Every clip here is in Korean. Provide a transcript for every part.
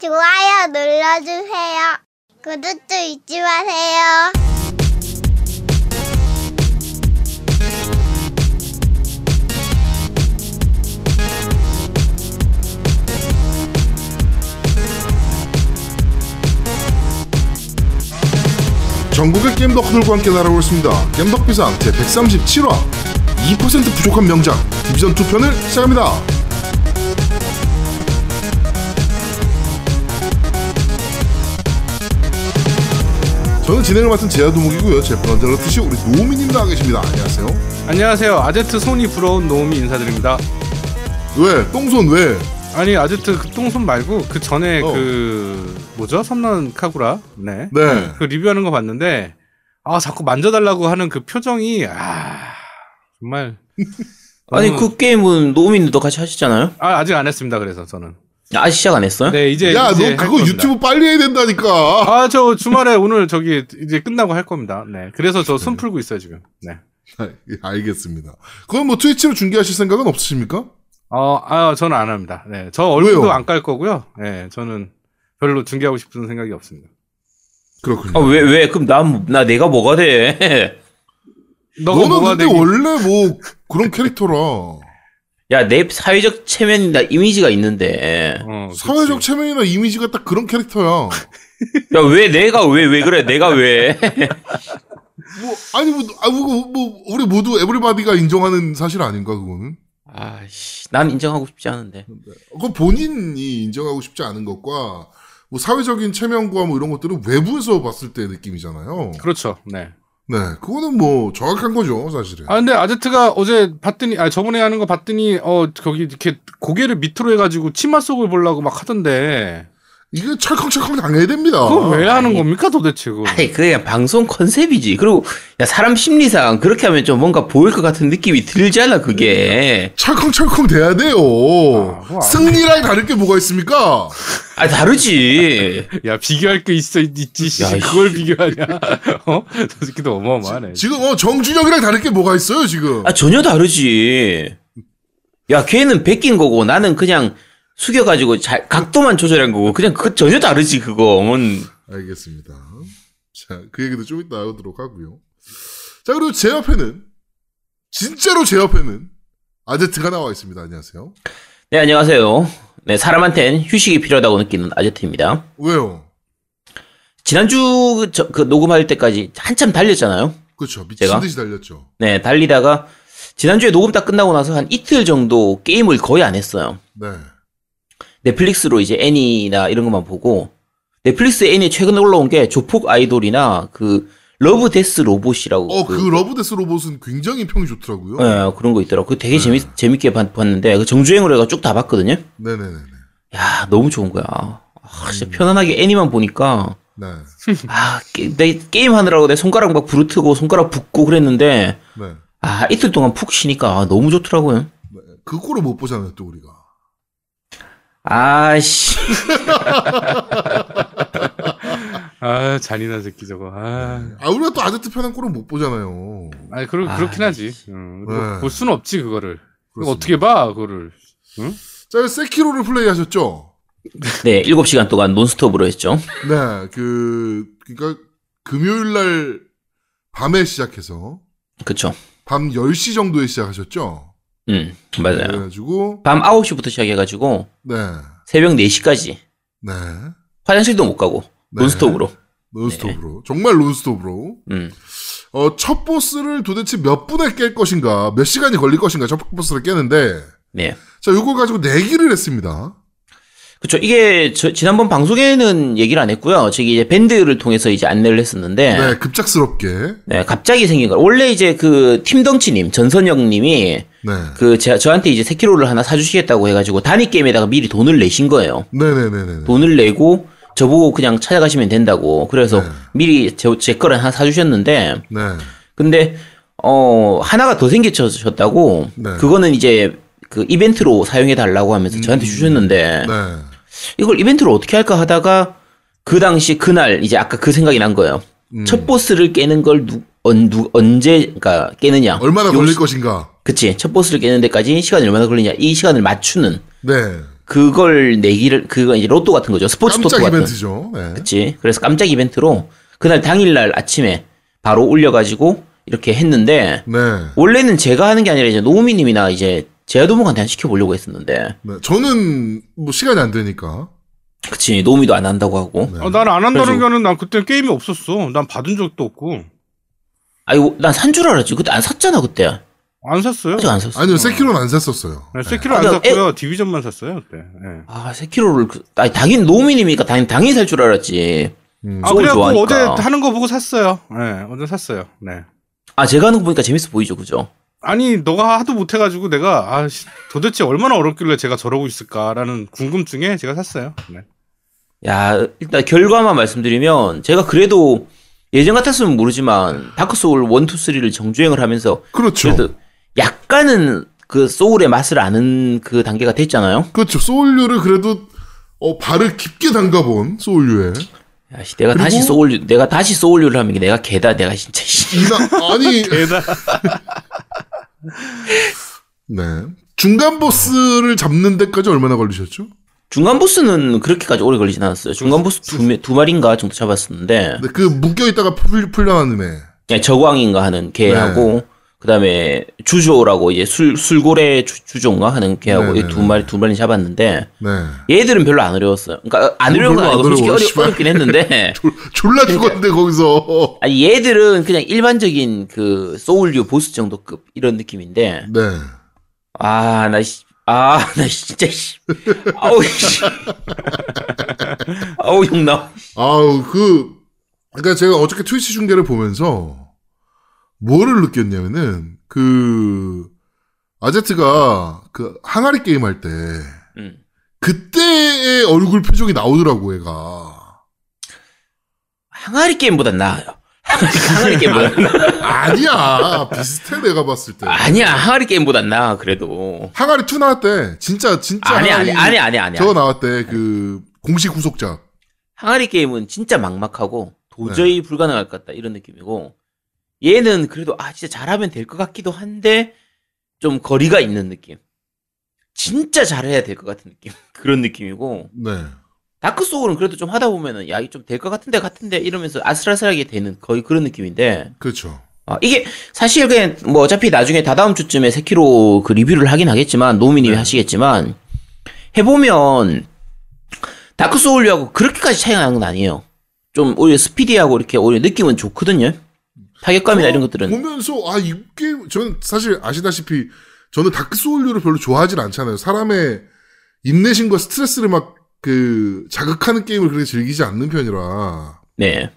좋아요 눌러주세요. 구독도 잊지 마세요. 전국의 게임 덕후들과 함께 날아오고 있습니다. 겜덕 비상 제 137화 2% 부족한 명작 디비전 2편을 시작합니다. 저는 진행을 맡은 제아도목이고요. 제 번째로 뜻이 우리 노미님 나와 계십니다. 안녕하세요. 안녕하세요. 아제트 손이 부러운 노움이 인사드립니다. 왜? 똥손 왜? 아니 아제트 그 똥손 말고 그 전에 어. 그 뭐죠? 섬난 카구라. 네. 네. 그 리뷰하는 거 봤는데 아 자꾸 만져달라고 하는 그 표정이 아 정말 아니 그 게임은 노민도 같이 하시잖아요. 아 아직 안 했습니다. 그래서 저는 아직 시작 안 했어요? 네 이제 야, 너할 그거. 유튜브 빨리 해야 된다니까. 아 저 주말에 오늘 저기 이제 끝나고 할 겁니다. 네. 그래서 저손 풀고 있어요 지금. 네. 아, 예, 알겠습니다. 그럼 뭐 트위치로 중계하실 생각은 없으십니까? 어, 아, 저는 안 합니다. 네. 저 얼굴도? 안 깔 거고요. 네. 저는 별로 중계하고 싶은 생각이 없습니다. 그렇군요. 아, 왜, 왜? 그럼 나, 나 내가 뭐가 돼? 너가 너는 뭐가 근데 되기 원래 뭐 그런 캐릭터라 야, 내 사회적 체면이나 이미지가 있는데. 어, 그치. 사회적 체면이나 이미지가 딱 그런 캐릭터야. 야, 왜 내가 왜, 왜 그래? 내가 왜? 뭐 아니 뭐, 아, 뭐, 뭐 우리 모두 에브리바디가 인정하는 사실 아닌가 그거는? 아씨, 난 인정하고 싶지 않은데. 그건 본인이 인정하고 싶지 않은 것과 뭐 사회적인 체면과 뭐 이런 것들은 외부에서 봤을 때 느낌이잖아요. 그렇죠. 네. 네, 그거는 뭐 정확한 거죠 사실은. 아 근데 아제트가 어제 봤더니 아 저번에 하는 거 봤더니 어 거기 이렇게 고개를 밑으로 해가지고 치마 속을 보려고 막 하던데 이게 철컹철컹 당해야 됩니다. 그거 왜 하는 아니. 겁니까 도대체 그거? 아니, 그게 그냥 방송 컨셉이지. 그리고, 야, 사람 심리상 그렇게 하면 좀 뭔가 보일 것 같은 느낌이 들잖아, 그게. 철컹철컹 돼야 돼요. 아, 승리랑 다를 게 뭐가 있습니까? 아, 다르지. 야 비교할 게 있어 있지 씨, 야, 그걸 비교하냐? 어? 저 새끼도 어마어마하네. 지금 어 정준영이랑 다를 게 뭐가 있어요 지금? 아, 전혀 다르지. 야, 걔는 베낀 거고, 나는 그냥 숙여가지고 잘, 각도만 조절한 거고, 그냥 그 전혀 다르지, 그거는. 알겠습니다. 자, 그 얘기도 좀 이따 하도록 하고요. 자, 그리고 제 옆에는 진짜로 제 옆에는 아제트가 나와 있습니다. 안녕하세요. 네, 안녕하세요. 네, 사람한텐 휴식이 필요하다고 느끼는 아제트입니다. 왜요? 지난주 그, 저- 그 녹음할 때까지 한참 달렸잖아요. 그렇죠. 미친 제가? 듯이 달렸죠. 네, 달리다가 지난주에 녹음 딱 끝나고 나서 한 이틀 정도 게임을 거의 안 했어요. 네. 넷플릭스로 이제 애니나 이런 것만 보고 넷플릭스 애니 최근에 올라온 게 조폭 아이돌이나 그 러브 데스 로봇이라고 어, 그 러브 데스 로봇은 굉장히 평이 좋더라고요. 예, 그런 거 있더라고. 그 네. 되게 재밌, 재밌게 봤, 봤는데, 그 정주행으로 해가 쭉 다 봤거든요? 네 네네네. 야, 너무 좋은 거야. 아, 진짜 편안하게 애니만 보니까, 네. 아, 게, 내 게임 하느라고 내 손가락 막 부르트고 손가락 붓고 그랬는데, 네. 아, 이틀 동안 푹 쉬니까 아, 너무 좋더라고요. 네. 그 꼴을 못 보잖아요, 또 우리가. 아씨. 아 잔인한 새끼 저거. 아, 아, 우리가 또 아제트 편한 꼴은 못 보잖아요. 아니 그러, 아, 그렇긴 하지. 응. 네. 볼 수는 없지 그거를. 어떻게 봐 그거를? 자, 세키로를 플레이 하셨죠? 네, 7시간 동안 논스톱으로 했죠. 네, 그, 그니까, 금요일 날 밤에 시작해서, 그쵸. 밤 10시 정도에 시작하셨죠? 음, 맞아요. 그래가지고, 밤 9시부터 시작해가지고, 네, 새벽 4시까지. 네. 화장실도 못 가고, 네. 논스톱으로. 논스톱으로. 정말 논스톱으로. 음. 어, 첫 보스를 도대체 몇 분에 깰 것인가, 몇 시간이 걸릴 것인가, 첫 보스를 깨는데, 네. 자, 요걸 가지고 내기를 했습니다. 그쵸. 이게, 저, 지난번 방송에는 얘기를 안 했고요. 저기 이제 밴드를 통해서 이제 안내를 했었는데, 네, 급작스럽게. 네, 갑자기 생긴 거. 원래 이제 그 팀덩치 님, 전선영 님이 네. 그 제, 저한테 이제 세키로를 하나 사 주시겠다고 해 가지고 단위 게임에다가 미리 돈을 내신 거예요. 네 네 네 네. 돈을 내고 저보고 그냥 찾아가시면 된다고. 그래서 네. 미리 제, 제 거를 하나 사 주셨는데, 네. 근데 어 하나가 더 생기셨다고. 네. 그거는 이제 그 이벤트로 사용해 달라고 하면서 저한테 주셨는데 네. 이걸 이벤트로 어떻게 할까 하다가 그 당시 그날 이제 아까 그 생각이 난 거예요. 음. 첫 보스를 깨는 걸 누, 언, 누, 언제 그러니까 깨느냐. 얼마나 요 걸릴 시- 것인가. 그치. 첫 보스를 깨는 데까지 시간이 얼마나 걸리냐. 이 시간을 맞추는. 네. 그걸 내기를 그거 이제 로또 같은 거죠. 스포츠 토토 깜짝 같은. 이벤트죠. 네. 그치. 그래서 깜짝 이벤트로 그날 당일날 아침에 바로 올려가지고 이렇게 했는데 네. 원래는 제가 하는 게 아니라 이제 노우미님이나 이제 제아도목한테 한 시켜보려고 했었는데 네. 저는 뭐 시간이 안 되니까. 그치 노우미도 안 한다고 하고 네. 어, 난안 한다는 거는 난 그때 게임이 없었어. 난 받은 적도 없고 아이고 난산 줄 알았지 그때 안 샀잖아 그때 안 샀어요. 아직 안 샀어 아니요, 세키로는 안 샀었어요. 네, 세키로 아, 안 근데 샀고요. 디비전만 샀어요 그때. 네. 아 세키로를 그, 아니 당연히 노우미님이니까 당연히 당연히 살 줄 알았지 음. 아 그래갖고 좋아하니까. 어제 하는 거 보고 샀어요. 네, 어제 샀어요. 네. 아 제가 하는 거 보니까 재밌어 보이죠 그죠 아니 너가 하도 못해가지고 내가 아 씨, 도대체 얼마나 어렵길래 제가 저러고 있을까라는 궁금증에 제가 샀어요. 네. 야 일단 결과만 말씀드리면 제가 그래도 예전 같았으면 모르지만 다크 소울 1, 2, 3를 정주행을 하면서 그렇죠. 그래도 약간은 그 소울의 맛을 아는 그 단계가 됐잖아요. 그렇죠. 소울류를 그래도 어, 발을 깊게 담가본 소울류에. 야 씨, 내가 그리고- 다시 소울류, 내가 다시 소울류를 하면 내가 개다, 내가 진짜. 씨. 이나, 아니, 게다 네. 중간 보스를 잡는 데까지 얼마나 걸리셨죠? 중간 보스는 그렇게까지 오래 걸리진 않았어요. 중간 보스 두, 매- 두 마리인가 정도 잡았었는데, 네, 그 묶여 있다가 풀, 풀려나는 애. 그냥 저광인가 하는 개하고, 네. 그 다음에 주조라고 이제 술, 술고래 주, 주조인가 하는 개하고 네, 이 네, 두 네. 마리, 두 마리 잡았는데, 네. 얘들은 별로 안 어려웠어요. 그러니까 안뭐 어려운 건 아니고 솔직히 어려. 어렵긴 했는데, 졸- 졸라 죽었는데, 거기서. 아니 얘들은 그냥 일반적인 그 소울류 보스 정도급 이런 느낌인데, 네. 아, 나, 씨, 아, 나 진짜, 씨. 아우, 씨. 아우, 욕 나와. 아우, 그, 그니까 제가 어저께 트위치 중계를 보면서, 뭐를 느꼈냐면은, 그, 아제트가 그 항아리 게임 할 때, 음. 그때의 얼굴 표정이 나오더라고, 얘가. 항아리 게임보단 나아요. 항아리 게임보단 나아. 아니야. 비슷해, 내가 봤을 때. 아니야, 항아리 게임보단 나아, 그래도. 항아리 2 나왔대. 진짜, 진짜. 아니, 아니, 아니, 아니, 아니. 저거 나왔대. 그, 공식 후속작. 항아리 게임은 진짜 막막하고 도저히 불가능할 것 같다, 이런 느낌이고. 얘는 그래도, 아, 진짜 잘하면 될 것 같기도 한데, 좀 거리가 있는 느낌. 진짜 잘해야 될 것 같은 느낌. 그런 느낌이고. 네. 다크 소울은 그래도 좀 하다 보면은 야, 이 좀 될 것 같은데 같은데 이러면서 아슬아슬하게 되는 거의 그런 느낌인데 그렇죠. 아, 이게 사실 그냥 뭐 어차피 나중에 다다음 주쯤에 세키로 그 리뷰를 하긴 하겠지만 노미님이 네. 하시겠지만 해 보면 다크 소울하고 그렇게까지 차이가 나는 건 아니에요. 좀 오히려 스피디하고 이렇게 오히려 느낌은 좋거든요. 타격감이나 이런 것들은 보면서 아 이 게임 저는 사실 아시다시피 저는 다크 소울류를 별로 좋아하진 않잖아요. 사람의 인내심과 스트레스를 막 그 자극하는 게임을 그렇게 즐기지 않는 편이라. 네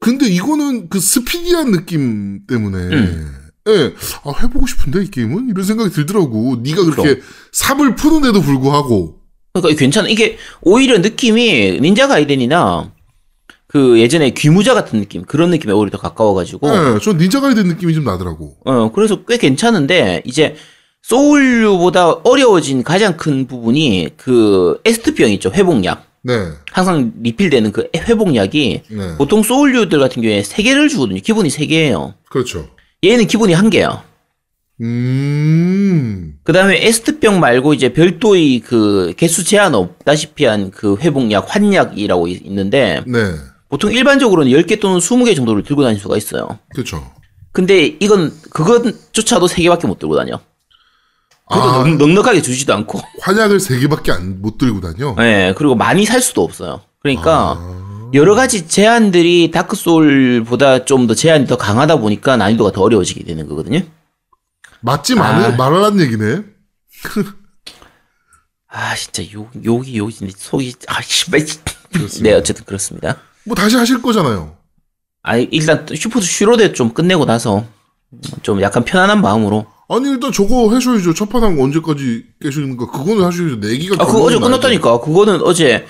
근데 이거는 그 스피디한 느낌 때문에 음. 예, 아 해보고 싶은데 이 게임은 이런 생각이 들더라고. 네가 그렇게 그럼. 삽을 푸는데도 불구하고 그러니까 괜찮아. 이게 오히려 느낌이 닌자 가이덴이나 그 예전에 귀무자 같은 느낌 그런 느낌에 오히려 더 가까워가지고 예, 전 닌자 가이드 느낌이 좀 나더라고. 어, 그래서 꽤 괜찮은데, 이제, 소울류보다 어려워진 가장 큰 부분이 그 에스트병 있죠, 회복약. 네, 항상 리필되는 그 회복약이 네, 보통 소울류들 같은 경우에 3개를 주거든요. 기본이 3개예요. 그렇죠. 얘는 기본이 1개야. 음, 그 다음에 에스트병 말고 이제 별도의 그 개수 제한 없다시피 한 그 회복약, 환약이라고 있- 있는데, 네, 보통 일반적으로는 10개 또는 20개 정도를 들고 다닐 수가 있어요. 그렇죠. 근데 이건, 그것조차도 3개밖에 못 들고 다녀. 그래도 아, 넉- 넉넉하게 주지도 않고. 환약을 세 개밖에 안 못 들고 다녀. 네, 그리고 많이 살 수도 없어요. 그러니까 아. 여러 가지 제한들이 다크 소울보다 좀 더 제한이 더 강하다 보니까 난이도가 더 어려워지게 되는 거거든요. 맞지 말, 아. 말하란 얘기네. 아, 진짜 욕 욕이 욕이 속이 아 씨발. 그렇습니다. 네, 어쨌든 그렇습니다. 뭐 다시 하실 거잖아요. 아, 일단 슈퍼 슈로데 좀 끝내고 나서 좀 약간 편안한 마음으로. 아니 일단 저거 하셔야죠. 첫판한 거 언제까지 깨시는 거 그거는 하셔야죠. 내기가 아, 그거 어제 끝났다니까. 그거는 어제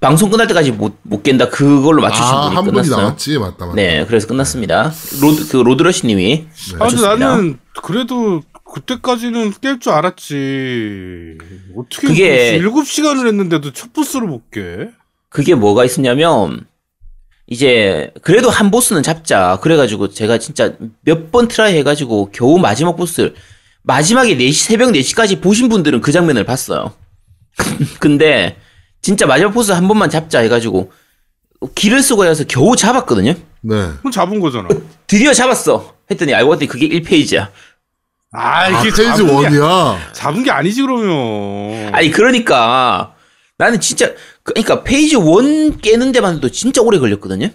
방송 끝날 때까지 못 못 깬다. 그걸로 맞추신 분이 아한 분이 끝났어요. 나왔지 맞다 맞다. 네, 그래서 끝났습니다. 로드 그 로드러시님이 아, 근데. 나는 그래도 그때까지는 깰 줄 알았지. 어떻게 그게- 7 시간을 했는데도 첫 보스를 못 깨? 그게 뭐가 있었냐면 이제 그래도 한 보스는 잡자 그래가지고 제가 진짜 몇 번 try 해가지고 겨우 마지막 보스를 마지막에 4시 새벽 4시까지 보신 분들은 그 장면을 봤어요 근데 진짜 마지막 보스 한 번만 잡자 해가지고 기를 쓰고 해서 겨우 잡았거든요. 네. 그럼 잡은 거잖아. 드디어 잡았어. 했더니 알고 봤더니 그게 1 phase야. 아, 아, 이게 phase 잡은 게, one이야. 잡은 게 아니지 그러면. 아니 그러니까 나는 진짜 그러니까 phase one 깨는 데만 해도 진짜 오래 걸렸거든요.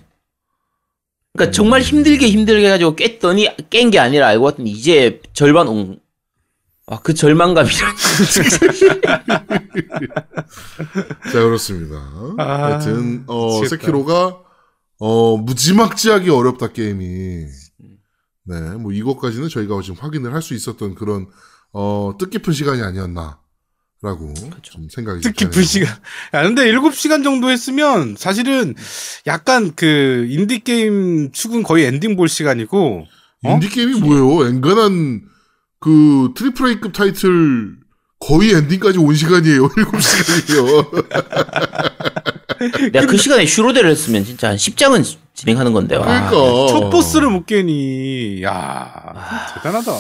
그러니까 정말 힘들게 힘들게 해가지고 깼더니 깬 게 아니라 알고 봤더니 이제 절반 온. 아, 그 절망감이라. 자, 그렇습니다. 아, 하여튼, 어, 미치겠다. 세키로가, 어, 무지막지하게 어렵다, 게임이. 네, 뭐, 이것까지는 저희가 지금 확인을 할 수 있었던 그런, 어, 뜻깊은 시간이 아니었나. 라고 좀 생각이 좀 뜻깊은 드네요. 시간. 야, 근데 7시간 정도 했으면 사실은 약간 그 인디 게임 축은 거의 엔딩 볼 시간이고. 어? 인디 게임이 뭐예요? 엔간한 그 triple A급 타이틀 거의 엔딩까지 온 시간이에요. 7시간이에요. 내가 그 시간에 슈로데를 했으면 진짜 한 10장은 진행하는 건데요. 그러니까. 첫 보스를 못 깨니. 야 대단하다.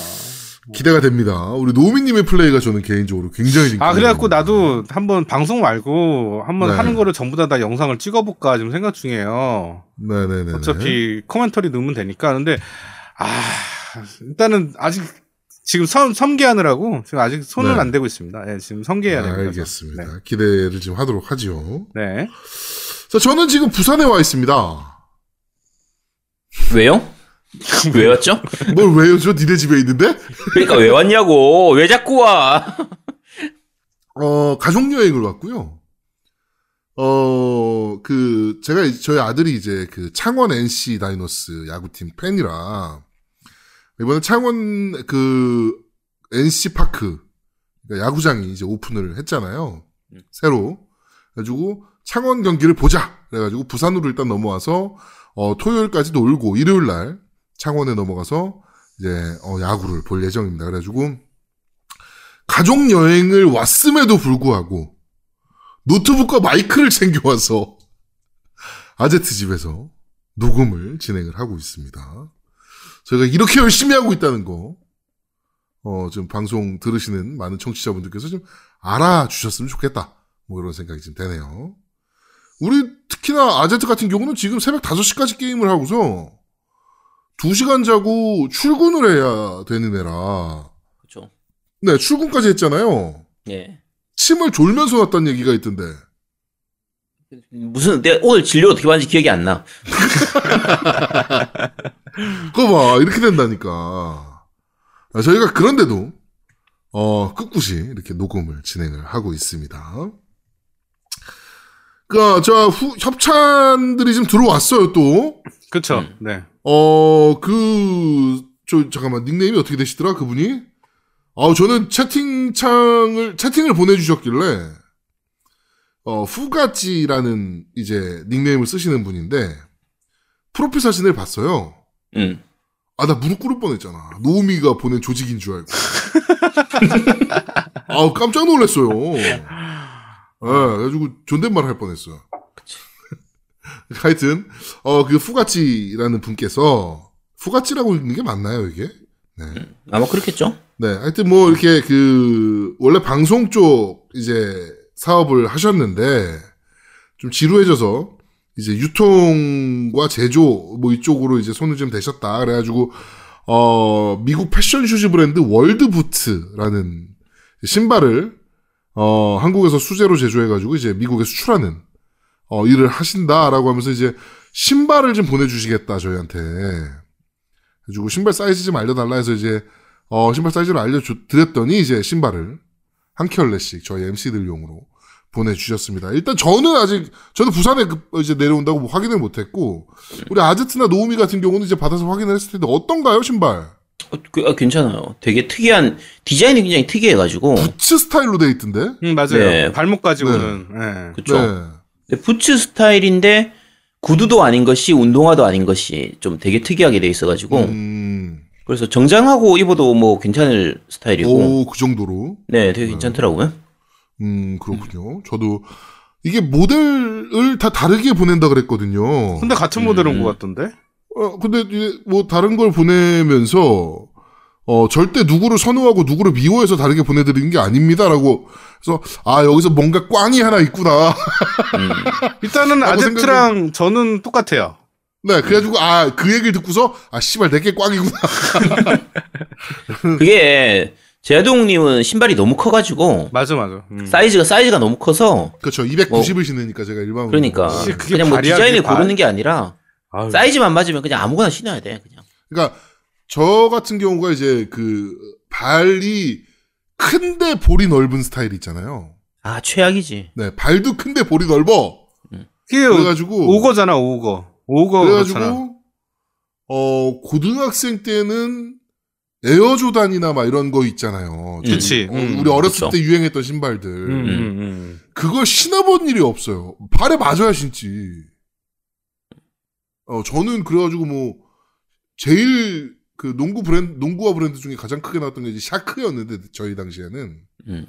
기대가 됩니다. 우리 노미님의 플레이가 저는 개인적으로 굉장히 아, 그래갖고. 나도 한번 방송 말고 한번 네. 하는 거를 전부 다 다 영상을 찍어볼까 지금 생각 중이에요. 네네네. 어차피 코멘터리 넣으면 되니까. 근데, 아, 일단은 아직 지금 섬, 섬계하느라고 지금 아직 손은 네. 안 대고 있습니다. 예, 지금 섬계해야 됩니다. 알겠습니다. 네. 기대를 지금 하도록 하죠. 네. 자, 저는 지금 부산에 와 있습니다. 왜요? 왜 왔죠? 뭘 왜요? 저 니네 집에 있는데? 그러니까 왜 왔냐고. 왜 자꾸 와? 어, 가족 여행을 왔고요. 어, 그, 제가, 이- 저희 아들이 이제 그 창원 NC 다이노스 야구팀 팬이라, 이번에 창원 그 NC 파크, 그러니까 야구장이 이제 오픈을 했잖아요. 새로. 그래가지고 창원 경기를 보자! 그래가지고 부산으로 일단 넘어와서, 어, 토요일까지 놀고, 일요일 날 창원에 넘어가서 이제, 어, 야구를 볼 예정입니다. 그래가지고, 가족 여행을 왔음에도 불구하고 노트북과 마이크를 챙겨와서 아제트 집에서 녹음을 진행을 하고 있습니다. 저희가 이렇게 열심히 하고 있다는 거, 어, 좀 방송 들으시는 많은 청취자분들께서 좀 알아주셨으면 좋겠다. 뭐 이런 생각이 좀 되네요. 우리 특히나 아제트 같은 경우는 지금 새벽 5시까지 게임을 하고서 2시간 자고 출근을 해야 되는 애라. 그렇죠. 네, 출근까지 했잖아요. 예. 침을 졸면서 왔다는 얘기가 있던데. 무슨 내가 오늘 진료 어떻게 받는지 기억이 안 나. 그거 봐, 이렇게 된다니까. 아, 저희가 그런데도, 어, 끝굿이 이렇게 녹음을 진행을 하고 있습니다. 그, 저, 후, 협찬들이 좀 들어왔어요, 또. 그쵸. 음. 네. 어, 그, 저, 잠깐만, 닉네임이 어떻게 되시더라, 그분이? 아, 저는 채팅창을, 채팅을 보내주셨길래, 어, 후가찌라는 이제 닉네임을 쓰시는 분인데, 프로필 사진을 봤어요. 응. 아, 나 무릎 꿇을 뻔 했잖아. 노우미가 보낸 조직인 줄 알고. 아우, 깜짝 놀랐어요. 예, 그래가지고 존댓말 할 뻔했어요. 하여튼, 어, 그 후가찌라는 분께서, 후가찌라고 읽는 게 맞나요, 이게? 네. 아마 그렇겠죠. 네, 하여튼 뭐, 이렇게 그, 원래 방송 쪽, 이제, 사업을 하셨는데, 좀 지루해져서, 이제 유통과 제조, 뭐 이쪽으로 이제 손을 좀 대셨다. 그래가지고, 어, 미국 패션 슈즈 브랜드 월드부트라는 신발을, 어, 한국에서 수제로 제조해가지고 이제 미국에 수출하는, 어, 일을 하신다라고 하면서 이제 신발을 좀 보내주시겠다, 저희한테. 그래가지고 신발 사이즈 좀 알려달라 해서 이제 어, 신발 사이즈를 알려드렸더니 이제 신발을 한 켤레씩 저희 MC들용으로 보내주셨습니다. 일단 저는 아직 저는 부산에 그- 이제 내려온다고 뭐 확인을 못했고 우리 아제트나 노우미 같은 경우는 이제 받아서 확인을 했을 텐데 어떤가요 신발? 어, 그, 아, 괜찮아요. 되게 특이한 디자인이 굉장히 특이해가지고. 부츠 스타일로 돼 있던데? 음, 맞아요. 네. 발목 가지고는. 예. 그쵸. 네. 부츠 스타일인데 구두도 아닌 것이 운동화도 아닌 것이 좀 되게 특이하게 돼 있어가지고. 음, 그래서 정장하고 입어도 뭐 괜찮을 스타일이고. 오, 그 정도로. 네, 되게 괜찮더라고요. 음, 그렇군요. 저도 이게 모델을 다 다르게 보낸다 그랬거든요. 근데 같은 음. 모델인 것 같던데? 어, 근데 뭐 다른 걸 보내면서 어, 절대 누구를 선호하고 누구를 미워해서 다르게 보내드리는 게 아닙니다라고. 그래서, 아, 여기서 뭔가 꽝이 하나 있구나. 음. 일단은 아제트랑 저는 똑같아요. 네, 그래가지고, 아, 그 얘기를 듣고서, 아, 씨발, 내게 꽝이구나. 그게 제아동님은 신발이 너무 커가지고 맞아 맞아. 음. 사이즈가 사이즈가 너무 커서 그렇죠. 290을 신으니까 제가 일반으로. 그러니까 그냥 뭐 디자인을 발. 고르는 게 아니라 아유, 사이즈만 맞으면 그냥 아무거나 신어야 돼 그냥. 그러니까, 저 같은 경우가 이제 그, 발이 큰데 볼이 넓은 스타일 있잖아요. 아 최악이지. 네, 발도 큰데 볼이 넓어. 그게 그래가지고. 오거잖아 오거. 오거 그래가지고 그렇잖아. 어 고등학생 때는 에어 조단이나 막 이런 거 있잖아요. 좀, 그치. 어, 음, 우리 어렸을 그쵸. 때 유행했던 신발들. 음, 음, 음. 그걸 신어본 일이 없어요. 발에 맞아야 신지. 어 저는 그래가지고 뭐 제일 그 농구 브랜드 농구화 브랜드 중에 가장 크게 나왔던 게 이제 샤크였는데 저희 당시에는 음.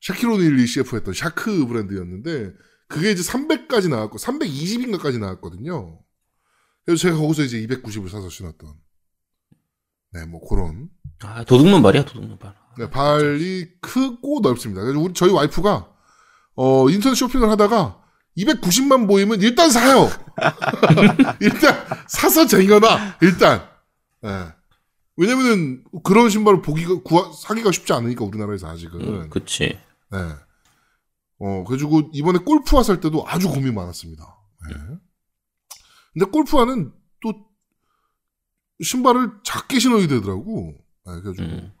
샤킬 오닐 CF 했던 샤크 브랜드였는데 그게 이제 300까지 나왔고 320인가까지 나왔거든요. 그래서 제가 거기서 이제 290을 사서 신었던. 네, 뭐 그런. 아 도둑놈 발이야 도둑놈 발. 네, 발이 크고 넓습니다. 그래서 우리 저희 와이프가 어 인터넷 쇼핑을 하다가 290만 보이면 일단 사요. 일단 사서 쟁여놔. 일단. 예. 왜냐면은 그런 신발을 보기가 구하, 사기가 쉽지 않으니까 우리나라에서 아직은. 음, 그치. 네. 어, 그래가지고 이번에 골프화 살 때도 아주 고민 많았습니다. 네. 근데 골프화는 또 신발을 작게 신어야 되더라고. 네, 그래가지고 음.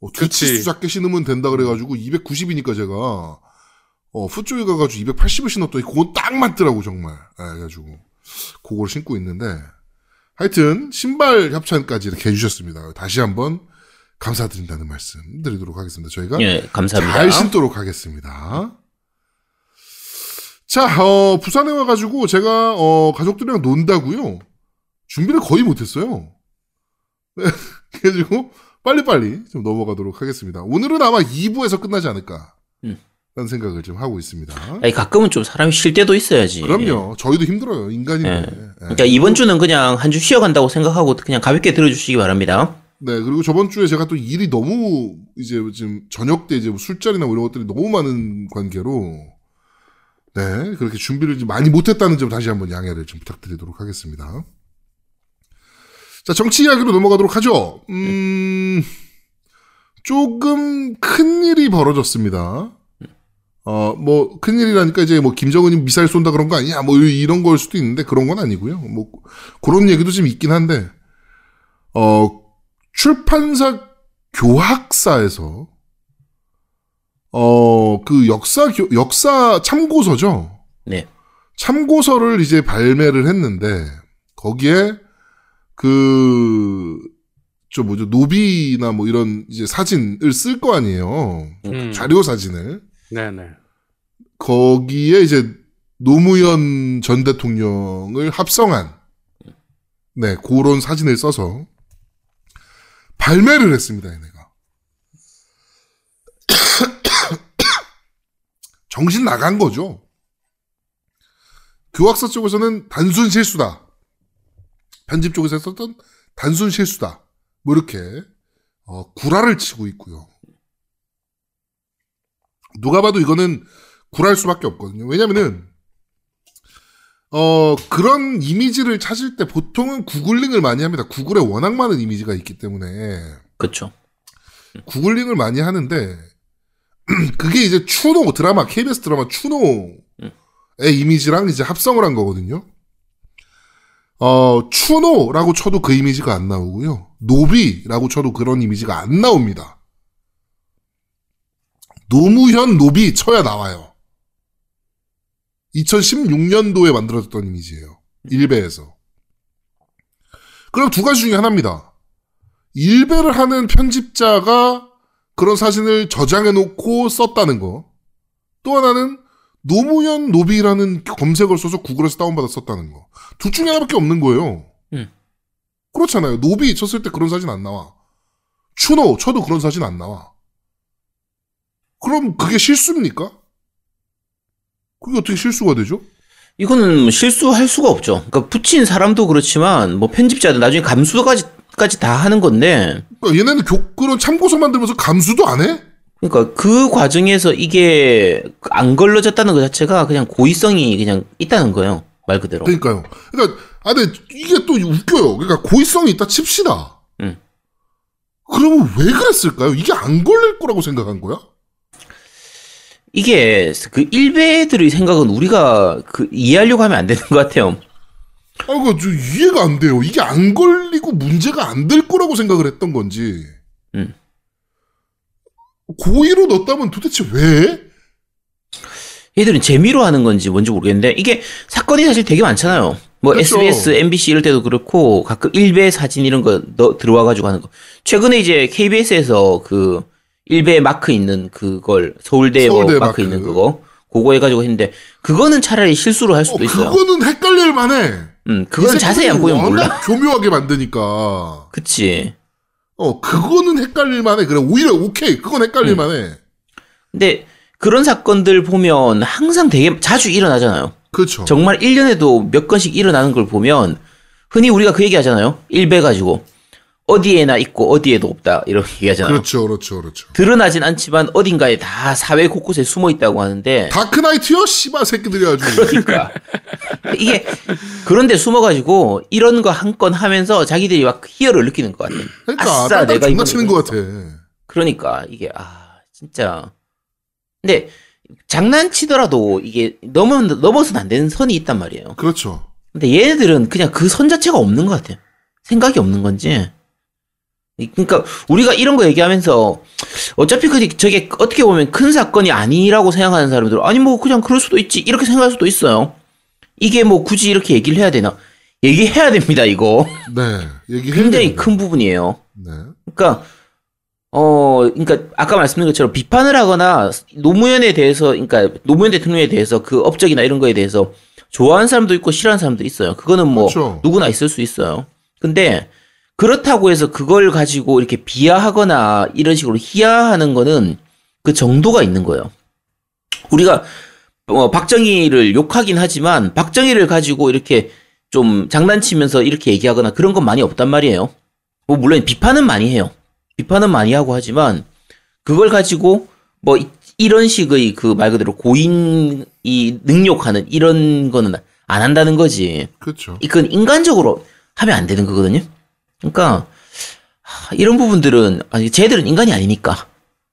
어, 두 그치. 치수 작게 신으면 된다 그래가지고 290이니까 제가 어, 풋쪽에 가가지고 280을 신었더니 그건 딱 맞더라고 정말. 네, 그래가지고 그걸 신고 있는데 하여튼 신발 협찬까지 이렇게 해주셨습니다. 다시 한번 감사드린다는 말씀 드리도록 하겠습니다. 저희가 예 감사합니다. 잘 신도록 하겠습니다. 자, 어, 부산에 와가지고 제가, 어, 가족들이랑 논다고요 준비를 거의 못했어요. 네, 그래가지고, 빨리빨리 좀 넘어가도록 하겠습니다. 오늘은 아마 2부에서 끝나지 않을까. 음. 라는 생각을 좀 하고 있습니다. 아니 가끔은 좀 사람이 쉴 때도 있어야지. 그럼요. 저희도 힘들어요. 인간인데. 예. 예. 그러니까 이번 주는 그냥 한 주 쉬어간다고 생각하고 그냥 가볍게 들어주시기 바랍니다. 네, 그리고 저번 주에 제가 또 일이 너무, 이제 지금 저녁 때 이제 뭐 술자리나 뭐 이런 것들이 너무 많은 관계로, 네, 그렇게 준비를 좀 많이 못했다는 점 다시 한번 양해를 좀 부탁드리도록 하겠습니다. 자, 정치 이야기로 넘어가도록 하죠. 음, 조금 큰 일이 벌어졌습니다. 어, 뭐, 큰 일이라니까 이제 뭐, 김정은이 미사일 쏜다 그런 거 아니야? 뭐, 이런 걸 수도 있는데 그런 건 아니고요. 뭐, 그런 얘기도 좀 있긴 한데, 어, 출판사 교학사에서 어 그 역사 교- 역사 참고서죠. 네. 참고서를 이제 발매를 했는데 거기에 그 저 뭐죠 노비나 뭐 이런 이제 사진을 쓸 거 아니에요. 음. 자료 사진을 네네. 거기에 이제 노무현 전 대통령을 합성한 네 그런 사진을 써서 발매를 했습니다. 얘네가 정신 나간 거죠. 교학사 쪽에서는 단순 실수다. 편집 쪽에서 했었던 단순 실수다. 뭐 이렇게 어, 구라를 치고 있고요. 누가 봐도 이거는 구랄 수밖에 없거든요. 왜냐면은 어 그런 이미지를 찾을 때 보통은 구글링을 많이 합니다. 구글에 워낙 많은 이미지가 있기 때문에 그렇죠. 구글링을 많이 하는데 그게 이제 추노 드라마 KBS 드라마 추노의 이미지랑 이제 합성을 한 거거든요. 어 추노라고 쳐도 그 이미지가 안 나오고요. 노비라고 쳐도 그런 이미지가 안 나옵니다. 노무현 노비 쳐야 나와요. 2016년도에 만들어졌던 이미지예요. 일베에서. 그럼 두 가지 중에 하나입니다. 일베를 하는 편집자가 그런 사진을 저장해 놓고 썼다는 거. 또 하나는 노무현 노비라는 검색어를 써서 구글에서 다운받아 썼다는 거. 둘 중에 하나밖에 없는 거예요. 음. 그렇잖아요. 노비 쳤을 때 그런 사진 안 나와. 추노 쳐도 그런 사진 안 나와. 그럼 그게 실수입니까? 그게 어떻게 실수가 되죠? 이거는 실수할 수가 없죠. 그러니까 붙인 사람도 그렇지만 뭐 편집자들 나중에 감수까지 것까지 다 하는 건데 그러니까 얘네는 교, 그런 참고서 만들면서 감수도 안 해? 그러니까 그 과정에서 이게 안 걸러졌다는 것 자체가 그냥 고의성이 그냥 있다는 거예요. 말 그대로. 그러니까요. 그러니까 아 근데 이게 또 웃겨요. 그러니까 고의성이 있다 칩시다. 응. 그러면 왜 그랬을까요? 이게 안 걸릴 거라고 생각한 거야? 이게 그 일베들의 생각은 우리가 그 이해하려고 하면 안 되는 것 같아요. 아, 이거 저 이해가 안 돼요. 이게 안 걸리고 문제가 안 될 거라고 생각을 했던 건지. 음. 고의로 넣었다면 도대체 왜? 얘들은 재미로 하는 건지 뭔지 모르겠는데 이게 사건이 사실 되게 많잖아요. 뭐 그렇죠. SBS, MBC 이럴 때도 그렇고 가끔 일베 사진 이런 거 넣, 들어와 가지고 하는 거. 최근에 이제 KBS에서 그 일베 마크 있는 그걸 서울대, 뭐 서울대 마크, 마크. 있는 그거 그거 해가지고 했는데 그거는 차라리 실수로 할 어, 수도 있어요. 그거는 헷갈릴 만해. 음, 그건 이 자세히 안 보면 몰라. 워낙 교묘하게 만드니까. 그치. 어, 그거는 헷갈릴 만해. 그래, 오히려 오케이. 그건 헷갈릴 음. 만해. 근데 그런 사건들 보면 항상 되게 자주 일어나잖아요. 그렇죠. 정말 1년에도 몇 건씩 일어나는 걸 보면 흔히 우리가 그 얘기 하잖아요. 일배 가지고 어디에나 있고 어디에도 없다 이렇게 얘기하잖아요. 그렇죠, 그렇죠, 그렇죠. 드러나진 않지만 어딘가에 다 사회 곳곳에 숨어 있다고 하는데 다크나이트요? 씨바 새끼들이 아주. 그러니까 이게 그런데 숨어가지고 이런 거 한 건 하면서 자기들이 막 희열을 느끼는 것 같아. 그러니까, 아싸, 내가 장난치는 것 같아. 그러니까 이게 아 진짜 근데 장난치더라도 이게 넘어 넘어서는 안 되는 선이 있단 말이에요. 그렇죠. 근데 얘네들은 그냥 그 선 자체가 없는 것 같아요. 생각이 없는 건지. 이- 그러니까 우리가 이런 거 얘기하면서 어차피 그 저게 어떻게 보면 큰 사건이 아니라고 생각하는 사람들 아니 뭐 그냥 그럴 수도 있지 이렇게 생각할 수도 있어요. 이게 뭐 굳이 이렇게 얘기를 해야 되나? 얘기해야 됩니다 이거. 네. 얘기해. 굉장히 큰 부분이에요. 네. 그러니까 어 그러니까 아까 말씀드린 것처럼 비판을 하거나 노무현에 대해서 그러니까 노무현 대통령에 대해서 그 업적이나 이런 거에 대해서 좋아하는 사람도 있고 싫어하는 사람도 있어요. 그거는 뭐 그렇죠. 누구나 있을 수 있어요. 근데 그렇다고 해서 그걸 가지고 이렇게 비하하거나 이런 식으로 희화하는 거는 그 정도가 있는 거예요. 우리가 어, 박정희를 욕하긴 하지만 박정희를 가지고 이렇게 좀 장난치면서 이렇게 얘기하거나 그런 건 많이 없단 말이에요. 뭐 물론 비판은 많이 해요. 비판은 많이 하고 하지만 그걸 가지고 뭐 이- 이런 식의 그 말 그대로 고인이 능욕하는 이런 거는 안 한다는 거지. 그렇죠. 이건 인간적으로 하면 안 되는 거거든요. 그러니까 하, 이런 부분들은 아니 쟤들은 인간이 아니니까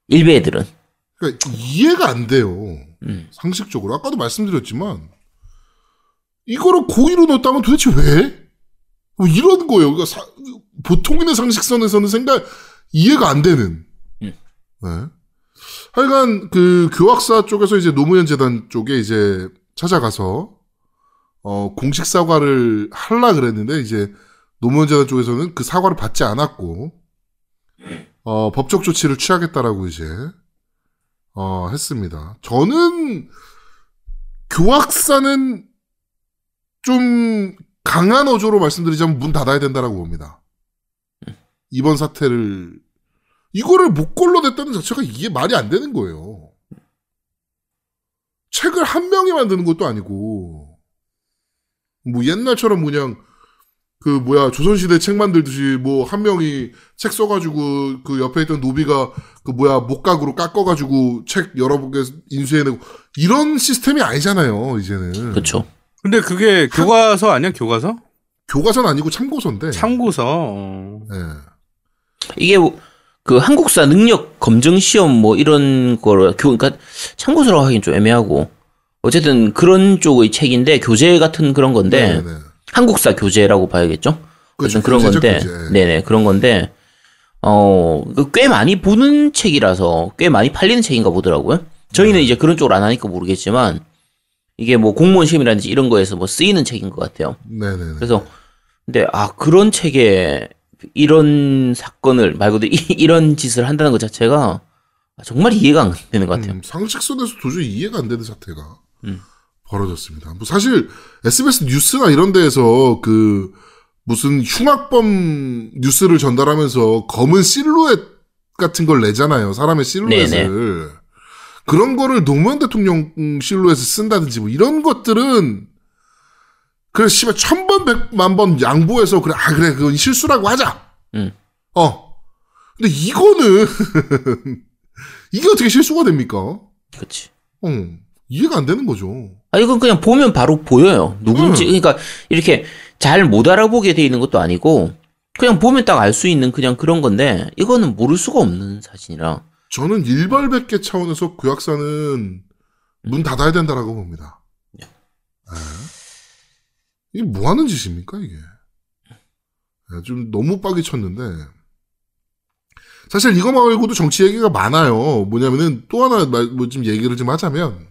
일베 애들은 그러니까 이해가 안 돼요. 음. 상식적으로. 아까도 말씀드렸지만, 이거를 고의로 넣었다면 도대체 왜? 뭐 이런 거예요. 그러니까 사- 보통인의 상식선에서는 생각, 이해가 안 되는. 음. 네. 하여간, 그, 교학사 쪽에서 이제 노무현 재단 쪽에 이제 찾아가서, 어, 공식 사과를 할라 그랬는데, 이제 노무현 재단 쪽에서는 그 사과를 받지 않았고, 어, 법적 조치를 취하겠다라고 이제, 어, 했습니다. 저는 교학사는 좀 강한 어조로 말씀드리자면 문 닫아야 된다라고 봅니다. 이번 사태를 이거를 못 걸러냈다는 자체가 이게 말이 안 되는 거예요. 책을 한 명이 만드는 것도 아니고 뭐 옛날처럼 그냥 그 뭐야 조선시대 책 만들듯이 뭐 한 명이 책 써가지고 그 옆에 있던 노비가 그 뭐야 목각으로 깎아가지고 책 여러 개 인수해내고 이런 시스템이 아니잖아요 이제는 그렇죠. 근데 그게 교과서 아니야 교과서? 교과서는 아니고 참고서인데 참고서. 어. 예. 이게 뭐, 그 한국사 능력 검정 시험 뭐 이런 거를 교 그러니까 참고서라고 하긴 좀 애매하고 어쨌든 그런 쪽의 책인데 교재 같은 그런 건데 네네. 한국사 교재라고 봐야겠죠. 그렇죠. 그런 건데, 교재. 네네 그런 건데 어, 그꽤 많이 보는 책이라서 꽤 많이 팔리는 책인가 보더라고요. 네. 저희는 이제 그런 쪽을 안 하니까 모르겠지만 이게 뭐 공무원 시험이라든지 이런 거에서 뭐 쓰이는 책인 것 같아요. 네네네. 그래서 근데 아 그런 책에 이런 사건을 말 그대로 이- 이런 짓을 한다는 것 자체가 정말 이해가 안 되는 것 같아요. 음, 상식선에서 도저히 이해가 안 되는 사태가 음. 벌어졌습니다. 뭐 사실 SBS 뉴스나 이런 데에서 그 무슨 흉악범 뉴스를 전달하면서 검은 실루엣 같은 걸 내잖아요. 사람의 실루엣을. 그런 거를 노무현 대통령 실루엣을 쓴다든지 뭐 이런 것들은 그래 씨발 천번 백만 번 양보해서 그래 아 그래 그건 실수라고 하자. 음. 어. 근데 이거는 이게 어떻게 실수가 됩니까? 그렇지. 어. 이해가 안 되는 거죠. 아, 이건 그냥 보면 바로 보여요. 누군지. 음. 그러니까 이렇게 잘 못 알아보게 돼 있는 것도 아니고 그냥 보면 딱 알 수 있는 그냥 그런 건데 이거는 모를 수가 없는 사진이라. 저는 일발백계 차원에서 구약사는 문 닫아야 된다라고 봅니다. 예. 이게 뭐 하는 짓입니까, 이게? 예, 좀 너무 빡이 쳤는데. 사실 이거 말고도 정치 얘기가 많아요. 뭐냐면은 또 하나 뭐좀 얘기를 좀 하자면,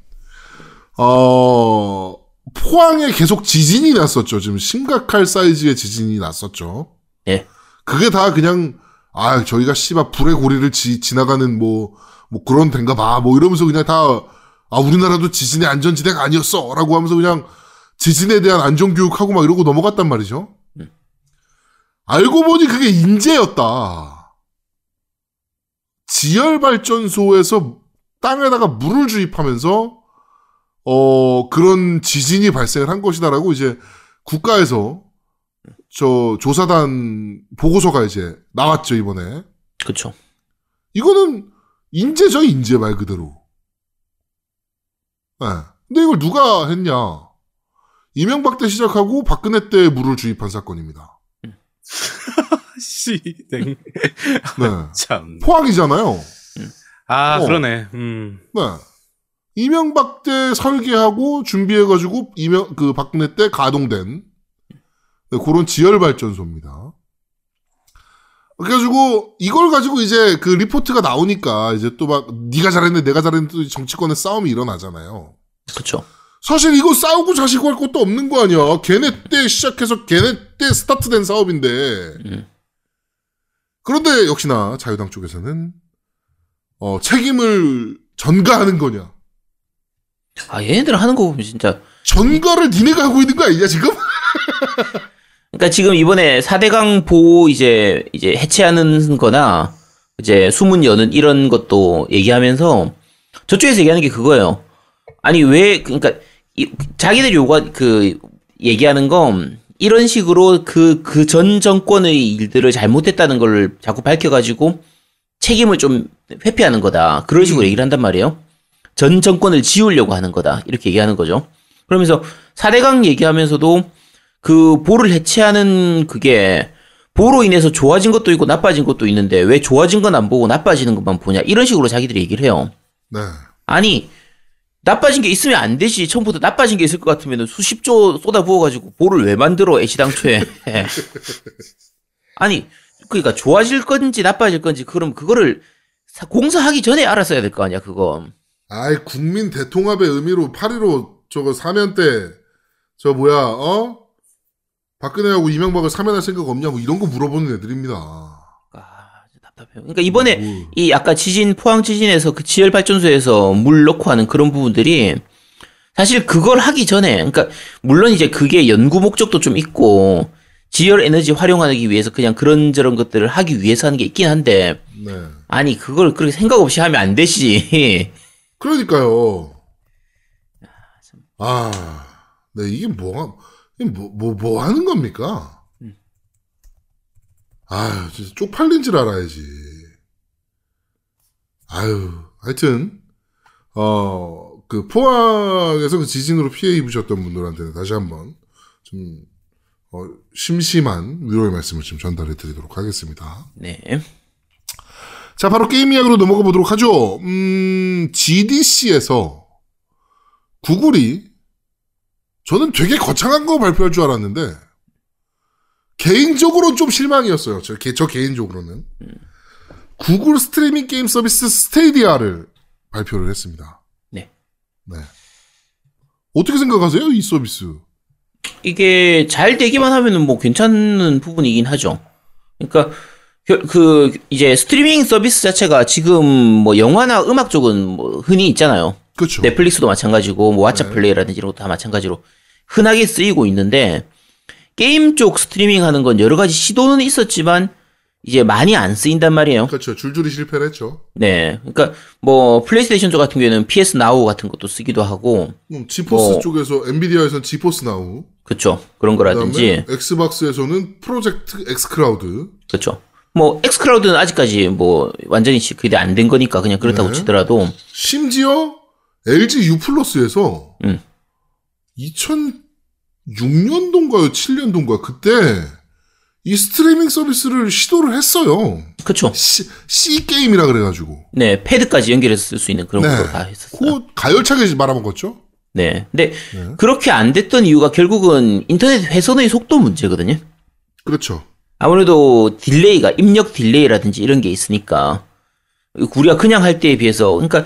어, 포항에 계속 지진이 났었죠. 지금 심각할 사이즈의 지진이 났었죠. 예. 그게 다 그냥 아 저희가 씨발 불의 고리를 지, 지나가는 뭐 뭐 그런 데인가 봐. 뭐 이러면서 그냥 다 아 우리나라도 지진의 안전지대가 아니었어 라고 하면서 그냥 지진에 대한 안전 교육하고 막 이러고 넘어갔단 말이죠. 음. 알고 보니 그게 인재였다. 지열 발전소에서 땅에다가 물을 주입하면서 어 그런 지진이 발생을 한 것이다라고 이제 국가에서 저 조사단 보고서가 이제 나왔죠 이번에 그렇죠. 이거는 인재죠 인재 말 그대로 예. 근데 이걸 누가 했냐 이명박 때 시작하고 박근혜 때 물을 주입한 사건입니다 씨, 네. 네 참. 포항이잖아요 아, 어. 그러네. 음. 네 이명박 때 설계하고 준비해가지고 이명 그 박근혜 때 가동된 네, 그런 지열 발전소입니다. 그래가지고 이걸 가지고 이제 그 리포트가 나오니까 이제 또 막 네가 잘했네 내가 잘했네 또 정치권의 싸움이 일어나잖아요. 그렇죠. 사실 이거 싸우고 자시고 할 것도 없는 거 아니야. 걔네 때 시작해서 걔네 때 스타트된 사업인데. 음. 그런데 역시나 자유당 쪽에서는 어, 책임을 전가하는 거냐. 아, 얘네들 하는 거 보면 진짜. 전가를 니네가 하고 있는 거 아니냐 지금? 그러니까 지금 이번에 4대강 보호 이제, 이제 해체하는 거나, 이제 수문 여는 이런 것도 얘기하면서, 저쪽에서 얘기하는 게 그거예요. 아니, 왜, 그러니까, 이- 자기들이 요구, 그, 얘기하는 건, 이런 식으로 그, 그 전 정권의 일들을 잘못했다는 걸 자꾸 밝혀가지고, 책임을 좀 회피하는 거다. 그런 식으로 얘기를 한단 말이에요. 전 정권을 지우려고 하는 거다. 이렇게 얘기하는 거죠. 그러면서 4대강 얘기하면서도 그 보를 해체하는 그게 보로 인해서 좋아진 것도 있고 나빠진 것도 있는데 왜 좋아진 건 안 보고 나빠지는 것만 보냐 이런 식으로 자기들이 얘기를 해요. 네. 아니 나빠진 게 있으면 안 되지. 처음부터 나빠진 게 있을 것 같으면 수십조 쏟아 부어가지고 보를 왜 만들어 애시당초에. 아니 그러니까 좋아질 건지 나빠질 건지 그럼 그거를 사- 공사하기 전에 알았어야 될 거 아니야 그거. 아이 국민 대통합의 의미로 8.15 저거 사면 때 저 뭐야 어 박근혜하고 이명박을 사면할 생각 없냐 뭐 이런 거 물어보는 애들입니다. 아 답답해요. 그러니까 이번에 뭐, 이 아까 지진 포항 지진에서 그 지열 발전소에서 물 넣고 하는 그런 부분들이 사실 그걸 하기 전에 그러니까 물론 이제 그게 연구 목적도 좀 있고 지열 에너지 활용하기 위해서 그냥 그런저런 것들을 하기 위해서 하는 게 있긴 한데 네. 아니 그걸 그렇게 생각 없이 하면 안 되지. 그러니까요. 아, 네 이게 뭐가 이게 뭐, 뭐, 뭐 하는 겁니까? 아유, 진짜 쪽팔린 줄 알아야지. 아유, 하여튼, 어, 그 포항에서 그 지진으로 피해 입으셨던 분들한테는 다시 한번 좀, 어, 심심한 위로의 말씀을 좀 전달해 드리도록 하겠습니다. 네. 자, 바로 게임 이야기로 넘어가 보도록 하죠. 음, GDC에서 구글이 저는 되게 거창한 거 발표할 줄 알았는데 개인적으로 좀 실망이었어요. 저, 개, 저 개인적으로는. 구글 스트리밍 게임 서비스 스테이디아를 발표를 했습니다. 네. 네. 어떻게 생각하세요? 이 서비스. 이게 잘 되기만 하면은 뭐 괜찮은 부분이긴 하죠. 그러니까 그- 그 이제 스트리밍 서비스 자체가 지금 뭐 영화나 음악 쪽은 뭐 흔히 있잖아요. 그렇죠. 넷플릭스도 마찬가지고 뭐 왓챠 네. 플레이라든지 이런 것도 다 마찬가지로 흔하게 쓰이고 있는데 게임 쪽 스트리밍 하는 건 여러 가지 시도는 있었지만 이제 많이 안 쓰인단 말이에요. 그렇죠. 줄줄이 실패를 했죠. 네. 그러니까 뭐 플레이스테이션 쪽 같은 경우에는 PS 나우 같은 것도 쓰기도 하고 음, 지포스 뭐. 쪽에서 엔비디아에서는 지포스 나우. 그렇죠. 그런 거라든지 엑스박스에서는 프로젝트 엑스 클라우드. 그렇죠. 뭐 엑스클라우드는 아직까지 뭐 완전히 시- 그게 안 된 거니까 그냥 그렇다고 네. 치더라도 심지어 LG U 플러스에서 음. 2006년도인가요, 7년도인가 그때 이 스트리밍 서비스를 시도를 했어요. 그쵸. C, C 게임이라 그래가지고 네 패드까지 연결해서 쓸 수 있는 그런 네. 것도 다 했었어요. 그 가열차게 말아먹었죠. 네. 근데 네. 그렇게 안 됐던 이유가 결국은 인터넷 회선의 속도 문제거든요. 그렇죠. 아무래도 delay가 입력 delay라든지 이런 게 있으니까 우리가 그냥 할 때에 비해서 그러니까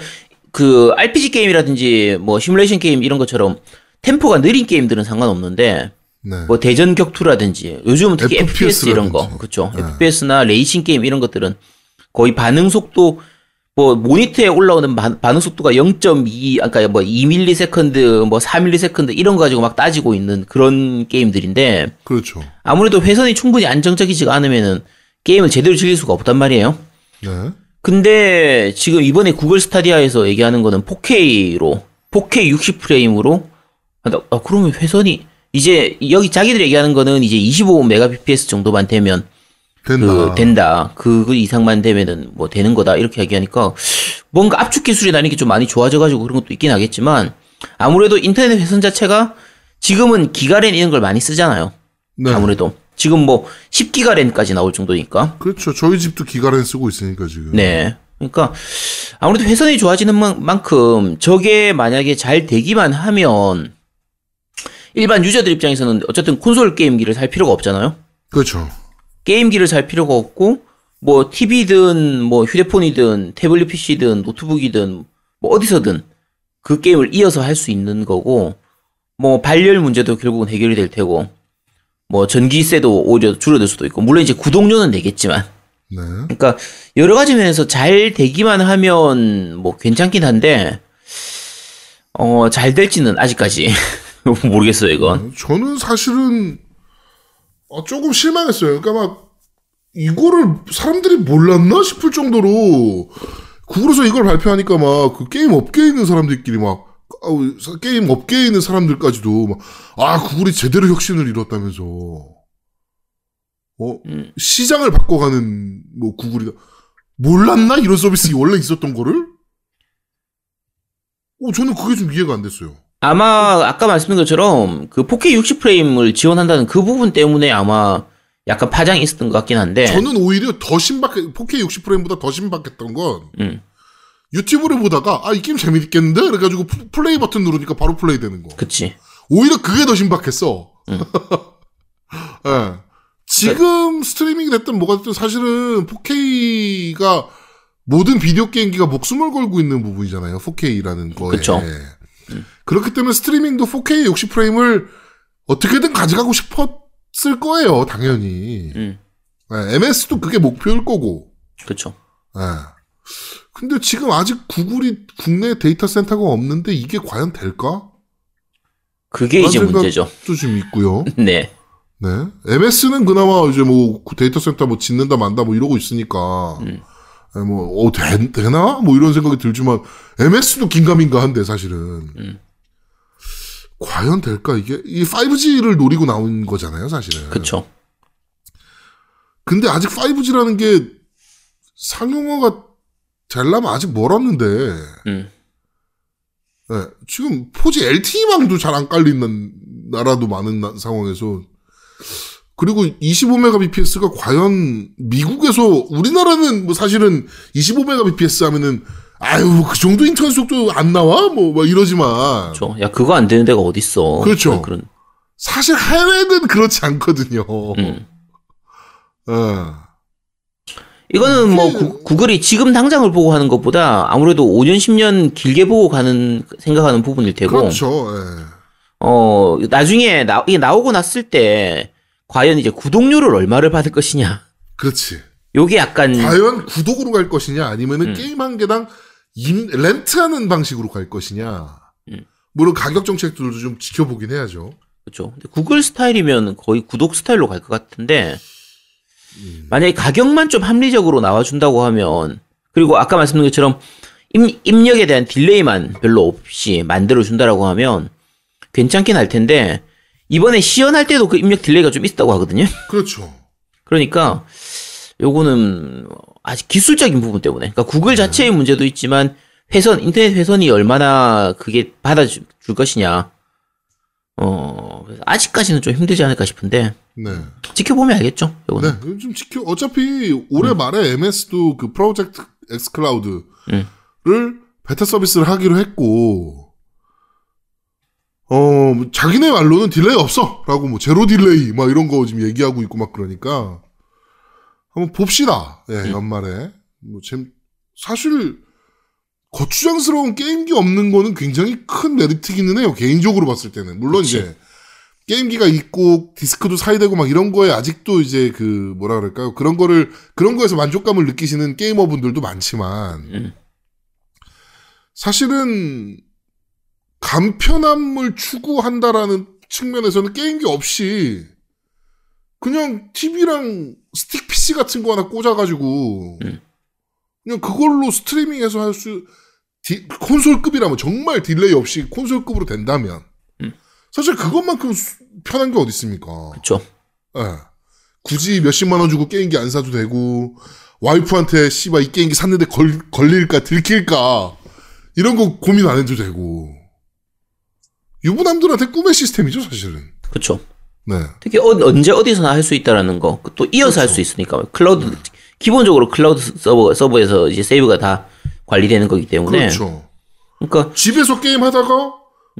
그 RPG 게임이라든지 뭐 시뮬레이션 게임 이런 것처럼 템포가 느린 게임들은 상관없는데 네. 뭐 대전 격투라든지 요즘은 특히 FPS 이런 거. 그렇죠. 네. FPS나 레이싱 게임 이런 것들은 거의 반응 속도 뭐 모니터에 올라오는 반, 반응 속도가 0.2 아까 뭐 2ms 뭐 4ms 이런 거 가지고 막 따지고 있는 그런 게임들인데 그렇죠. 아무래도 회선이 충분히 안정적이지가 않으면은 게임을 제대로 즐길 수가 없단 말이에요. 네. 근데 지금 이번에 구글 스타디아에서 얘기하는 거는 4K로 4K 60프레임으로 아, 그러면 회선이 이제 여기 자기들이 얘기하는 거는 이제 25mbps 정도만 되면 된다. 그 된다. 그, 그 이상만 되면은 뭐 되는 거다. 이렇게 얘기하니까 뭔가 압축 기술이라는 게 좀 많이 좋아져가지고 그런 것도 있긴 하겠지만 아무래도 인터넷 회선 자체가 지금은 기가랜 이런 걸 많이 쓰잖아요. 네. 아무래도 지금 뭐 10기가랜까지 나올 정도니까. 그렇죠. 저희 집도 기가렌 쓰고 있으니까 지금. 네. 그러니까 아무래도 회선이 좋아지는 만- 만큼 저게 만약에 잘 되기만 하면 일반 유저들 입장에서는 어쨌든 콘솔 게임기를 살 필요가 없잖아요. 그렇죠. 게임기를 살 필요가 없고 뭐 TV든 뭐 휴대폰이든 태블릿 PC든 노트북이든 뭐 어디서든 그 게임을 이어서 할 수 있는 거고 뭐 발열 문제도 결국은 해결이 될 테고 뭐 전기세도 오히려 줄어들 수도 있고 물론 이제 구독료는 내겠지만 네. 그러니까 여러 가지 면에서 잘 되기만 하면 뭐 괜찮긴 한데 어 잘 될지는 아직까지 모르겠어요 이건 저는 사실은 어, 조금 실망했어요. 그러니까 막 이거를 사람들이 몰랐나 싶을 정도로 구글에서 이걸 발표하니까 막 그 게임 업계에 있는 사람들끼리 막 게임 업계에 있는 사람들까지도 막 아 구글이 제대로 혁신을 이뤘다면서 어 음. 시장을 바꿔가는 뭐 구글이다 몰랐나 이런 서비스 원래 있었던 거를? 어 저는 그게 좀 이해가 안 됐어요. 아마 아까 말씀드린 것처럼 그 4K 60프레임을 지원한다는 그 부분 때문에 아마 약간 파장이 있었던 것 같긴 한데. 저는 오히려 더 신박해 4K 60프레임보다 더 신박했던 건 음, 유튜브를 보다가 아 이 게임 재밌겠는데? 그래가지고 플- 플레이 버튼 누르니까 바로 플레이 되는 거. 그치. 오히려 그게 더 신박했어. 음. 예. 지금 스트리밍이 됐든 뭐가 됐든 사실은 4K가 모든 비디오 게임기가 목숨을 걸고 있는 부분이잖아요 4K라는 거에. 그쵸. 그렇기 때문에 스트리밍도 4K 60프레임을 어떻게든 가져가고 싶었을 거예요 당연히 음, 예, MS도 그게 목표일 거고 그쵸 예. 근데 지금 아직 구글이 국내 데이터 센터가 없는데 이게 과연 될까? 그게 이제 문제죠 또좀 있고요. 네 네. MS는 그나마 이제 뭐 데이터 센터 뭐 짓는다 만다 뭐 이러고 있으니까 음. 예, 뭐 어, 되, 되나? 뭐 이런 생각이 들지만 MS도 긴가민가 한데 사실은 음. 과연 될까 이게 이 5G를 노리고 나온 거잖아요, 사실은. 그쵸 근데 아직 5G라는 게 상용화가 되려면 아직 멀었는데 음, 예, 지금 포지 LTE망도 잘 안 깔리는 나라도 많은 나- 상황에서 그리고 25mbps가 과연 미국에서 우리나라는 뭐 사실은 25mbps 하면은 아유 그 정도 인터넷 속도 안 나와 뭐막 이러지만 그쵸 야 그거 안 되는 데가 어딨어 그렇죠. 그런 사실 해외는 그렇지 않거든요. 음. 예. 이거는 뭐 구, 구글이 지금 당장을 보고 하는 것보다 아무래도 5년 10년 길게 보고 가는 생각하는 부분일 테고 그렇죠. 예. 어 나중에 나, 이게 나오고 났을 때 과연 이제 구독료를 얼마를 받을 것이냐 그렇지. 요게 약간 과연 구독으로 갈 것이냐 아니면은 음. 게임 한 개당 임, 렌트하는 방식으로 갈 것이냐. 음. 물론 가격 정책들도 좀 지켜보긴 해야죠. 그렇죠. 근데 구글 스타일이면 거의 구독 스타일로 갈 것 같은데 음. 만약에 가격만 좀 합리적으로 나와준다고 하면 그리고 아까 말씀드린 것처럼 입, 입력에 대한 delay만 별로 없이 만들어준다라고 하면 괜찮긴 할 텐데 이번에 시연할 때도 그 입력 delay가 좀 있었다고 하거든요. 그렇죠. 그러니까 요거는 아직 기술적인 부분 때문에. 그러니까 구글 자체의 문제도 있지만 회선 인터넷 회선이 얼마나 그게 받아줄 것이냐. 어 아직까지는 좀 힘들지 않을까 싶은데 네. 지켜보면 알겠죠. 요거는. 네. 좀 지켜, 어차피 올해 말에 MS도 그 프로젝트 X 클라우드를 음. 베타 서비스를 하기로 했고, 어, 자기네 말로는 delay 없어! 라고 뭐, zero delay, 막 이런 거 지금 얘기하고 있고 막 그러니까, 한번 봅시다. 예, 음. 연말에. 뭐, 잼, 사실, 거추장스러운 게임기 없는 거는 굉장히 큰 메리트기는 해요. 개인적으로 봤을 때는. 물론 그치. 이제, 게임기가 있고, 디스크도 사야 되고 막 이런 거에 아직도 이제 그, 뭐라 그럴까요. 그런 거를, 그런 거에서 만족감을 느끼시는 게이머분들도 많지만, 음. 사실은 간편함을 추구한다라는 측면에서는 게임기 없이 그냥 TV랑 스틱 PC 같은 거 하나 꽂아가지고 음. 그냥 그걸로 스트리밍해서 할 수 콘솔급이라면 정말 delay 없이 콘솔급으로 된다면 음. 사실 그것만큼 수- 편한 게 어디 있습니까? 그쵸. 예. 굳이 몇십만 원 주고 게임기 안 사도 되고 와이프한테 씨발 이 게임기 샀는데 걸, 걸릴까 들킬까 이런 거 고민 안 해도 되고 유부남들한테 꿈의 시스템이죠 사실은 그쵸. 네 특히 어, 언제 어디서나 할 수 있다라는 거. 또 이어서 할수 있으니까. 클라우드, 기본적으로 클라우드 서버, 서버에서 이제 세이브가 다 관리되는 거기 때문에. 그렇죠 그러니까 집에서 게임 하다가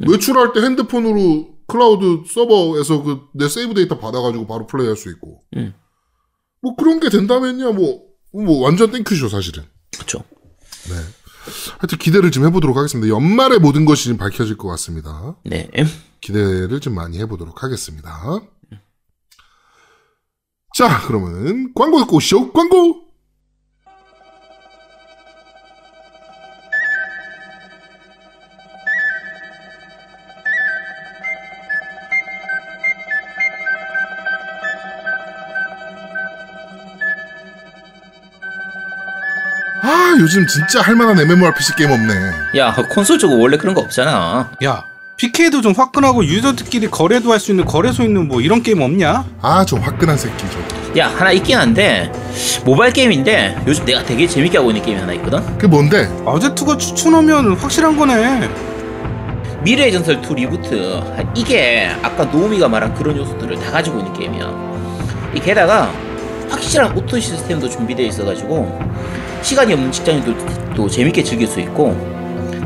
외출할 때 핸드폰으로 클라우드 서버에서 그 내 세이브 데이터 받아가지고 바로 플레이할 수 있고 음. 뭐 그런 게 된다면야 뭐, 뭐 완전 thank you죠 사실은 그쵸. 하여튼 기대를 좀 해보도록 하겠습니다 연말에 모든 것이 좀 밝혀질 것 같습니다 네. 기대를 좀 많이 해보도록 하겠습니다. 자, 그러면은 광고 듣고 오시죠. 광고! 요즘 진짜 할만한 MMORPG 게임 없네. 야, 콘솔 쪽은 원래 그런 거 없잖아. 야, PK도 좀 화끈하고 유저들끼리 거래도 할 수 있는 거래소 있는 뭐 이런 게임 없냐? 아, 저 화끈한 새끼, 저. 야, 하나 있긴 한데, 모바일 게임인데, 요즘 내가 되게 재밌게 하고 있는 게임이 하나 있거든? 그게 뭔데? 아제트가 추천하면 확실한 거네. 미르의 전설 2 리부트. 이게 아까 노우미가 말한 그런 요소들을 다 가지고 있는 게임이야. 이 게다가 확실한 auto 시스템도 준비되어 있어가지고 시간이 없는 직장인들도 재밌게 즐길 수 있고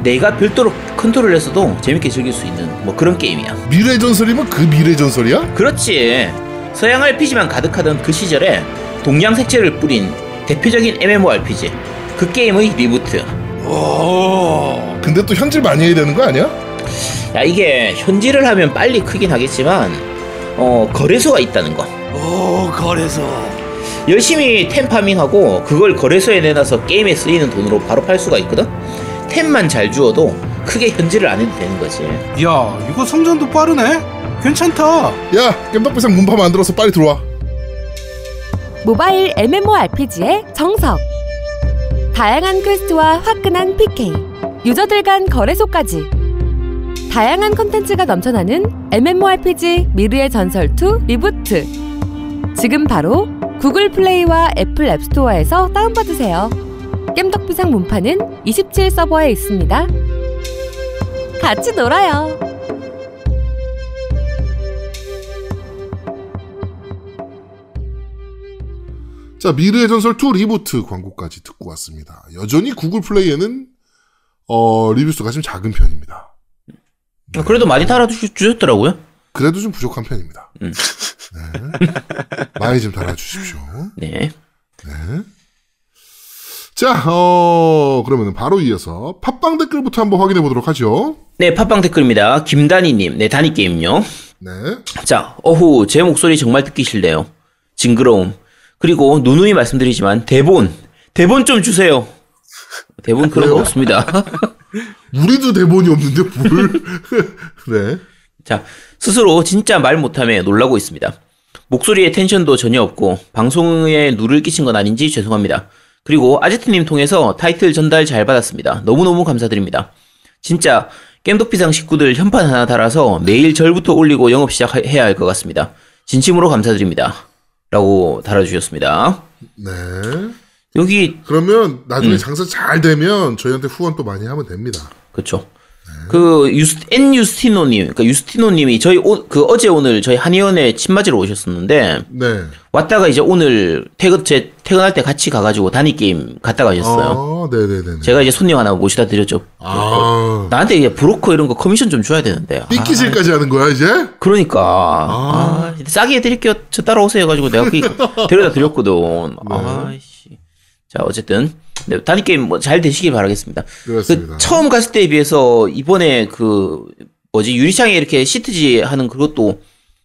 내가 별도로 컨트롤 해서도 재밌게 즐길 수 있는 뭐 그런 게임이야. 미르의 전설이면 그 미르의 전설이야? 그렇지. 서양 RPG만 가득하던 그 시절에 동양 색채를 뿌린 대표적인 MMORPG. 그 게임의 reboot. 오. 근데 또 현질 많이 해야 되는 거 아니야? 야 이게 현질을 하면 빨리 크긴 하겠지만 어 거래소가 있다는 거. 오, 거래소. 열심히 템 farming하고 그걸 거래소에 내놔서 게임에 쓰이는 돈으로 바로 팔 수가 있거든. 템만 잘 주워도 크게 현질을 안 해도 되는 거지. 야, 이거 성장도 빠르네. 괜찮다. 야, 겜덕비상 문파 만들어서 빨리 들어와. 모바일 MMORPG의 정석. 다양한 quest와 화끈한 PK, 유저들 간 거래소까지. 다양한 컨텐츠가 넘쳐나는 MMORPG 미르의 전설 2 리부트. 지금 바로 구글 플레이와 애플 앱스토어에서 다운받으세요. 겜덕비상 문파는 27 서버에 있습니다. 같이 놀아요. 자, 미르의 전설 2 리부트 광고까지 듣고 왔습니다. 여전히 구글 플레이에는 어, 리뷰 수가 좀 작은 편입니다. 그래도 많이 달아주셨더라고요. 그래도 좀 부족한 편입니다. 음. 네. 많이 좀 달아주십시오. 네. 네. 자, 어, 그러면 바로 이어서 팟빵 댓글부터 한번 확인해 보도록 하죠. 네, 팟빵 댓글입니다. 김다니님, 네, 다니게임요. 네. 자, 어후, 제 목소리 정말 듣기 싫네요. 징그러움. 그리고 누누이 말씀드리지만, 대본. 대본 좀 주세요. 대본 그런 거? 없습니다. 우리도 대본이 없는데 뭘. 네. 자, 스스로 진짜 말 못함에 놀라고 있습니다. 목소리에 텐션도 전혀 없고, 방송에 누를 끼친 건 아닌지 죄송합니다. 그리고 아제트님 통해서 타이틀 전달 잘 받았습니다. 너무너무 감사드립니다. 진짜, 겜독비상 식구들 현판 하나 달아서 매일 절부터 올리고 영업 시작해야 할 것 같습니다. 진심으로 감사드립니다. 라고 달아주셨습니다. 네. 여기 그러면 나중에 음. 장사 잘 되면 저희한테 후원 또 많이 하면 됩니다. 그렇죠. 그 유스 N 유스티노님, 그러니까 유스티노님이 저희 오, 그 어제 오늘 저희 한의원에 침 맞으러 오셨었는데 네. 왔다가 이제 오늘 퇴근 제 퇴근할 때 같이 가가지고 단위 게임 갔다 가셨어요. 아, 네네네. 제가 이제 손님 하나 모시다 드렸죠. 아, 나한테 이게 브로커 이런 거 커미션 좀 줘야 되는데. 아, 삐끼질까지 하는 거야 이제? 그러니까 아, 싸게 해드릴게요. 저 따라오세요. 해가지고 내가 그 데려다 드렸거든. 아씨. 자 어쨌든 네, 단위 게임 뭐잘 되시길 바라겠습니다. 그렇습니다. 그 처음 갔을 때에 비해서 이번에 그 뭐지 유리창에 이렇게 시트지 하는 그것도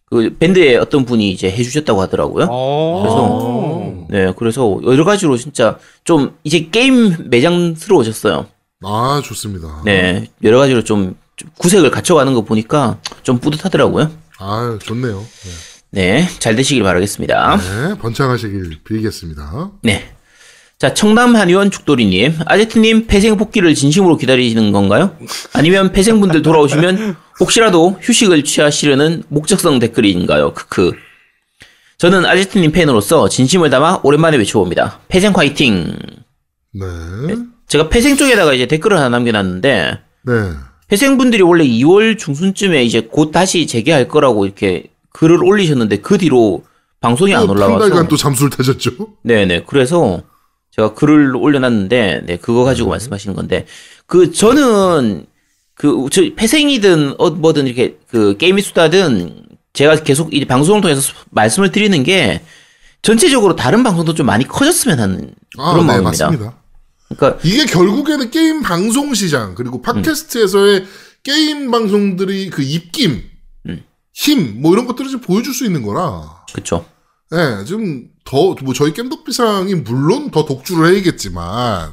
그 밴드의 어떤 분이 이제 해주셨다고 하더라고요. 어. 네, 그래서 여러 가지로 진짜 좀 이제 게임 매장스러워졌어요. 아, 좋습니다. 네, 여러 가지로 좀, 좀 구색을 갖춰가는 거 보니까 좀 뿌듯하더라고요. 아, 좋네요. 네, 잘 되시길 바라겠습니다. 네, 번창하시길 빌겠습니다. 네. 자, 청담 한의원 죽돌이님, 아제트님 폐생 복귀를 진심으로 기다리시는 건가요? 아니면 폐생분들 돌아오시면 혹시라도 휴식을 취하시려는 목적성 댓글인가요? 크크. 저는 아제트님 팬으로서 진심을 담아 오랜만에 외쳐봅니다. 폐생 화이팅! 네. 제가 폐생 쪽에다가 이제 댓글을 하나 남겨놨는데, 네. 회생분들이 원래 2월 중순쯤에 이제 곧 다시 재개할 거라고 이렇게 글을 올리셨는데 그 뒤로 방송이 안또한 올라와서 달간 또 잠수를 타셨죠? 네네 그래서 제가 글을 올려놨는데 네 그거 가지고 말씀하시는 건데 그 저는 그저 폐생이든 어 뭐든 이렇게 그 게임이 수다든 제가 계속 이 방송을 통해서 수- 말씀을 드리는 게 전체적으로 다른 방송도 좀 많이 커졌으면 하는 아, 그런 네, 마음입니다. 맞습니다. 그러니까 이게 결국에는 게임 방송 시장 그리고 팟캐스트에서의 게임 방송들이 그 입김, 음. 힘, 뭐 이런 것들을 좀 보여줄 수 있는 거라. 그쵸 네, 좀 더, 뭐 저희 겜덕비상이 물론 더 독주를 해야겠지만,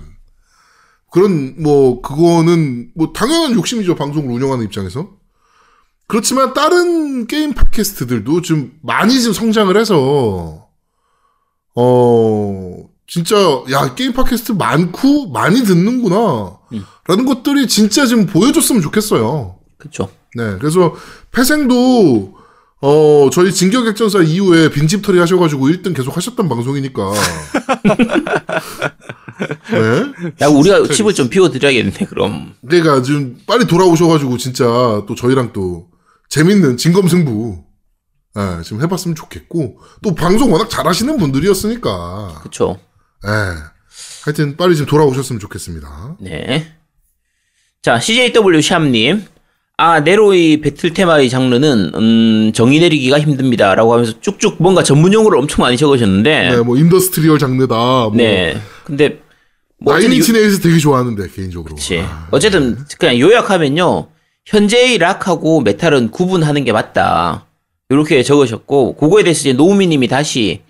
그런, 뭐, 그거는, 뭐, 당연한 욕심이죠, 방송을 운영하는 입장에서. 그렇지만, 다른 게임 팟캐스트들도 좀 많이 지금 성장을 해서, 어, 진짜, 야, 게임 팟캐스트 많고, 많이 듣는구나. 음. 라는 것들이 진짜 좀 보여줬으면 좋겠어요. 그쵸 네, 그래서 폐생도 어 저희 진격액전사 이후에 빈집 털이 하셔가지고 1등 계속 하셨던 방송이니까. 네, 야 우리가 칩을 좀 비워드려야겠네 그럼 그러니까 지금 빨리 돌아오셔가지고 진짜 또 저희랑 또 재밌는 진검승부 예, 지금 해봤으면 좋겠고 또 방송 워낙 잘하시는 분들이었으니까. 그쵸 예, 하여튼 빨리 좀 돌아오셨으면 좋겠습니다. 네. 자, CJW 샵님. 아, 네로의 배틀 테마의 장르는, 음, 정의 내리기가 힘듭니다. 라고 하면서 쭉쭉 뭔가 전문 용어를 엄청 많이 적으셨는데. 네, 뭐 industrial 장르다. 뭐 네. 근데, 뭐 어쨌든 Nine Inch 요- Nails 되게 좋아하는데 개인적으로. 그치. 아, 어쨌든, 그냥 요약하면요. 현재의 락하고 메탈은 구분하는 게 맞다. 이렇게 적으셨고, 그거에 대해서 이제 노우미님이 다시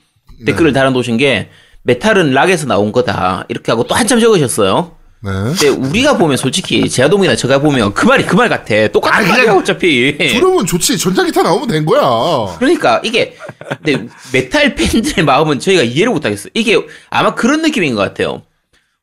댓글을 달아놓으신 게, 메탈은 락에서 나온 거다. 이렇게 하고 또 한참 적으셨어요. 네. 근데 우리가 보면 솔직히 제아동이나 제가 보면 그 말이 그 말 같아. 똑같은 아, 말이야 어차피. 그러면 좋지. 전자기타 나오면 된 거야. 그러니까 이게 근데 메탈 팬들의 마음은 저희가 이해를 못하겠어. 이게 아마 그런 느낌인 것 같아요.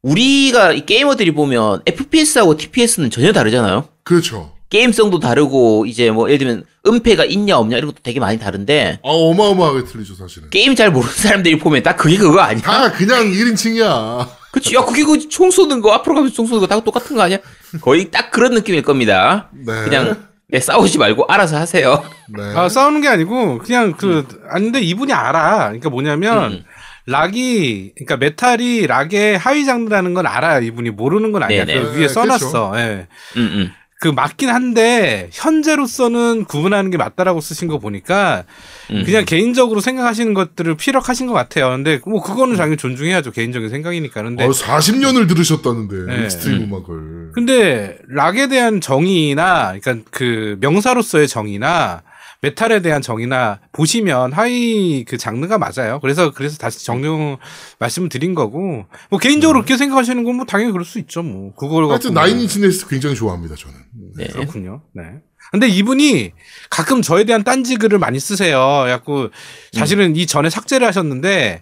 우리가 이 게이머들이 보면 FPS하고 TPS는 전혀 다르잖아요. 그렇죠. 게임성도 다르고 이제 뭐 예를 들면 음패가 있냐 없냐 이런 것도 되게 많이 다른데 아, 어마어마하게 틀리죠, 사실은. 게임 잘 모르는 사람들이 보면 딱 그게 그거 아니야? 다 그냥 1인칭이야. 그치? 야 그게 그 총 쏘는 거 앞으로 가면서 총 쏘는 거 다 똑같은 거 아니야? 거의 딱 그런 느낌일 겁니다. 네. 그냥 네, 싸우지 말고 알아서 하세요. 네. 아, 싸우는 게 아니고 그냥 그 아니 근데 이분이 알아. 그러니까 뭐냐면 음. 락이 그러니까 메탈이 락의 하위 장르라는 건 알아. 이분이 모르는 건 아니야. 네네. 그 네, 위에 써놨어. 예. 음, 음. 그 맞긴 한데 현재로서는 구분하는 게 맞다라고 쓰신 거 보니까 음. 그냥 개인적으로 생각하시는 것들을 피력하신 것 같아요. 근데 뭐 그거는 당연히 존중해야죠. 개인적인 생각이니까. 근데 어, 40년을 들으셨다는데, 네. extreme 음. 음악을. 근데 락에 대한 정의나 그러니까 그 명사로서의 정의나 메탈에 대한 정의나 보시면 하위 그 장르가 맞아요. 그래서 그래서 다시 정정 말씀을 드린 거고 뭐 개인적으로 그렇게 생각하시는 건 뭐 당연히 그럴 수 있죠. 뭐 그걸 하여튼 갖고 뭐. 네일스 굉장히 좋아합니다, 저는. 네. 그렇군요. 네. 근데 이분이 가끔 저에 대한 딴지 글을 많이 쓰세요. 그래갖고 사실은 이 전에 삭제를 하셨는데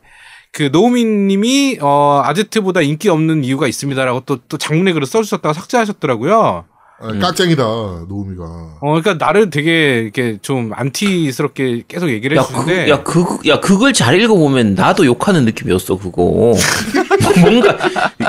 그 노우민 님이 어 아제트보다 인기 없는 이유가 있습니다라고 또 또 장문의 글을 써주셨다가 삭제하셨더라고요. 아, 깍쟁이다 노우미가. 어, 그러니까 나를 되게 이렇게 좀 안티스럽게 계속 얘기를 야, 해주는데. 그, 야, 그, 야, 그걸 잘 읽어보면 나도 욕하는 느낌이었어, 그거. 뭔가,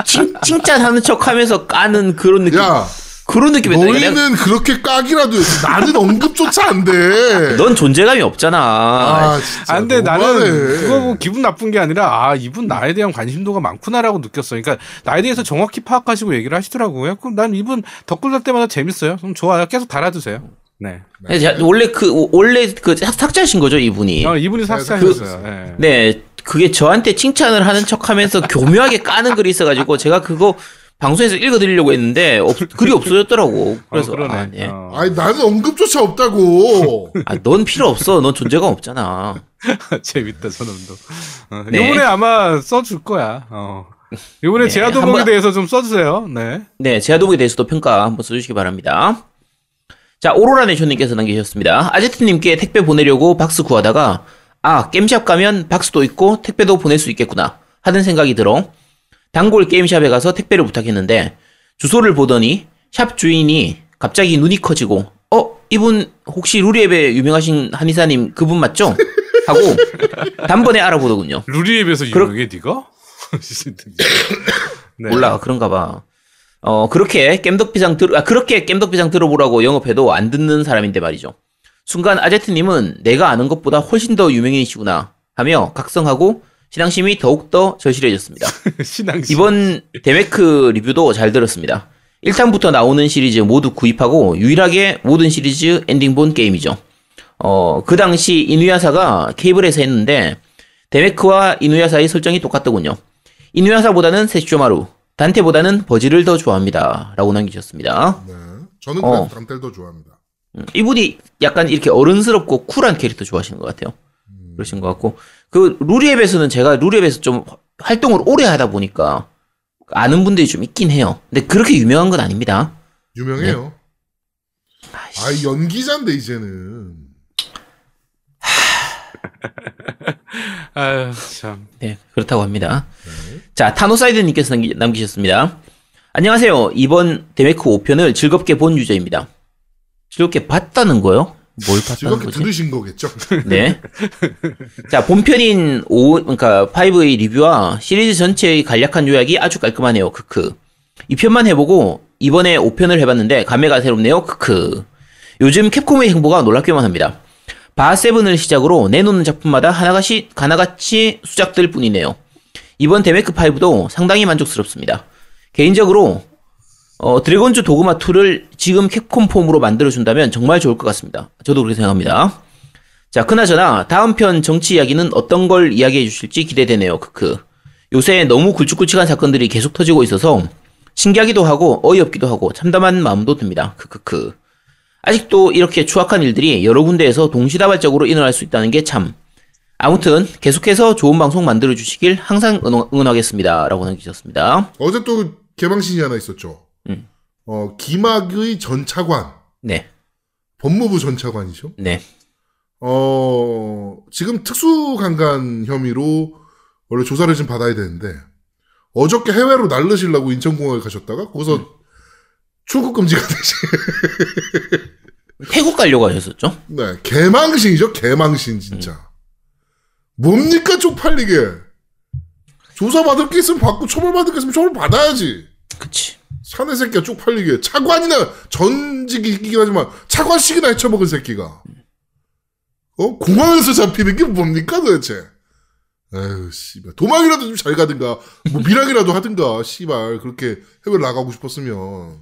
칭, 칭찬하는 척 하면서 까는 그런 느낌. 야 그런 느낌이었다. 내가- 너희는 그렇게 깍이라도. 나는 언급조차 안 돼. 넌 존재감이 없잖아. 아 진짜. 아, 근데 너무하네. 나는 그거 뭐 기분 나쁜 게 아니라 아 이분 나에 대한 관심도가 많구나라고 느꼈어. 그러니까 나에 대해서 정확히 파악하시고 얘기를 하시더라고요. 그럼 난 이분 댓글 달 때마다 재밌어요. 그럼 좋아요. 계속 달아주세요. 네. 자, 원래 그, 원래 그 삭- 삭제하신 거죠, 이분이. 어, 이분이 삭제하셨어요. 예. 네, 그게 저한테 칭찬을 하는 척 하면서 교묘하게 까는 글이 있어가지고 제가 그거 방송에서 읽어드리려고 했는데 없- 글이 없어졌더라고. 그래서 어, 그러네. 아, 네. 어. 아니 나는 언급조차 없다고. 아, 넌 필요 없어. 넌 존재감 없잖아. 재밌다 저놈도. 어, 네. 이번에 아마 써줄 거야. 어. 이번에 네, 제아도목에 한번- 대해서 좀 써주세요. 네. 네, 제아도목에 대해서도 평가 한번 써주시기 바랍니다. 자, 오로라 네쇼님께서 남기셨습니다. 아제트님께 택배 보내려고 박스 구하다가 아, 게임샵 가면 박스도 있고 택배도 보낼 수 있겠구나 하는 생각이 들어 단골 게임샵에 가서 택배를 부탁했는데 주소를 보더니 샵 주인이 갑자기 눈이 커지고 어, 이분 혹시 루리앱에 유명하신 한의사님 그분 맞죠? 하고 단번에 알아보더군요. 루리웹에서 유명해 니가? 네. 몰라 그런가 봐. 어 그렇게 겜덕비상 들 아, 그렇게 겜덕비상 들어보라고 영업해도 안 듣는 사람인데 말이죠. 순간 아제트님은 내가 아는 것보다 훨씬 더 유명인이시구나 하며 각성하고 신앙심이 더욱더 절실해졌습니다. 신앙심. 이번 데메크 리뷰도 잘 들었습니다. 1탄부터 나오는 시리즈 모두 구입하고 유일하게 모든 시리즈 엔딩 본 게임이죠. 어, 그 당시 이누야사가 케이블에서 했는데 데메크와 이누야사의 설정이 똑같더군요. 이누야사보다는 세쇼마루, 단테보다는 버지를 더 좋아합니다. 라고 남기셨습니다. 네. 저는 어. 그냥 단텔도 좋아합니다. 음, 이분이 약간 이렇게 어른스럽고 쿨한 캐릭터 좋아하시는 것 같아요. 그러신 것 같고 그 루리앱에서는 제가 루리앱에서 좀 활동을 오래 하다 보니까 아는 분들이 좀 있긴 해요. 근데 그렇게 유명한 건 아닙니다. 유명해요. 네. 아 연기자인데 이제는. 아유 참. 네, 그렇다고 합니다. 자, 타노사이드님께서 남기, 남기셨습니다. 안녕하세요. 이번 데메크 5편을 즐겁게 본 유저입니다. 즐겁게 봤다는 거요? 뭘 봤다는 거지? 들으신 거겠죠. 네. 자, 본편인 5, 그러니까 5의 리뷰와 시리즈 전체의 간략한 요약이 아주 깔끔하네요. 크크. 2편만 해보고 이번에 5편을 해봤는데 감회가 새롭네요. 크크. 요즘 캡콤의 행보가 놀랍기만 합니다. 바7을 시작으로 내놓는 작품마다 하나같이, 하나같이 수작될 뿐이네요. 이번 데메크5도 상당히 만족스럽습니다. 개인적으로 어, 드래곤즈 도그마 2를 지금 캡콤 폼으로 만들어준다면 정말 좋을 것 같습니다. 저도 그렇게 생각합니다. 자, 그나저나 다음 편 정치 이야기는 어떤 걸 이야기해 주실지 기대되네요. 크크. 요새 너무 굵직굵직한 사건들이 계속 터지고 있어서 신기하기도 하고 어이없기도 하고 참담한 마음도 듭니다. 크크크. 아직도 이렇게 추악한 일들이 여러 군데에서 동시다발적으로 일어날 수 있다는 게 참. 아무튼 계속해서 좋은 방송 만들어 주시길 항상 응원, 응원하겠습니다. 라고 남기셨습니다. 어제 또 개방신이 하나 있었죠. 음. 어 기막의 전 차관, 네. 법무부 전 차관이죠. 네. 어 지금 특수강간 혐의로 원래 조사를 좀 받아야 되는데 어저께 해외로 날르시려고 인천공항에 가셨다가 거기서 음. 출국 금지가 되시. 태국 가려고 하셨었죠? 네 개망신이죠 개망신 진짜. 뭡니까 쪽팔리게. 조사 받을 게 있으면 받고 처벌 받을 게 있으면 처벌 받아야지. 그치. 사내 새끼가 쪽팔리게. 차관이나 전직이긴 하지만 차관씩이나 헤쳐먹은 새끼가. 어? 공항에서 잡히는 게 뭡니까 도대체? 에휴 씨발. 도망이라도 좀 잘 가든가. 뭐 밀항이라도 하든가 씨발. 그렇게 해외 나가고 싶었으면.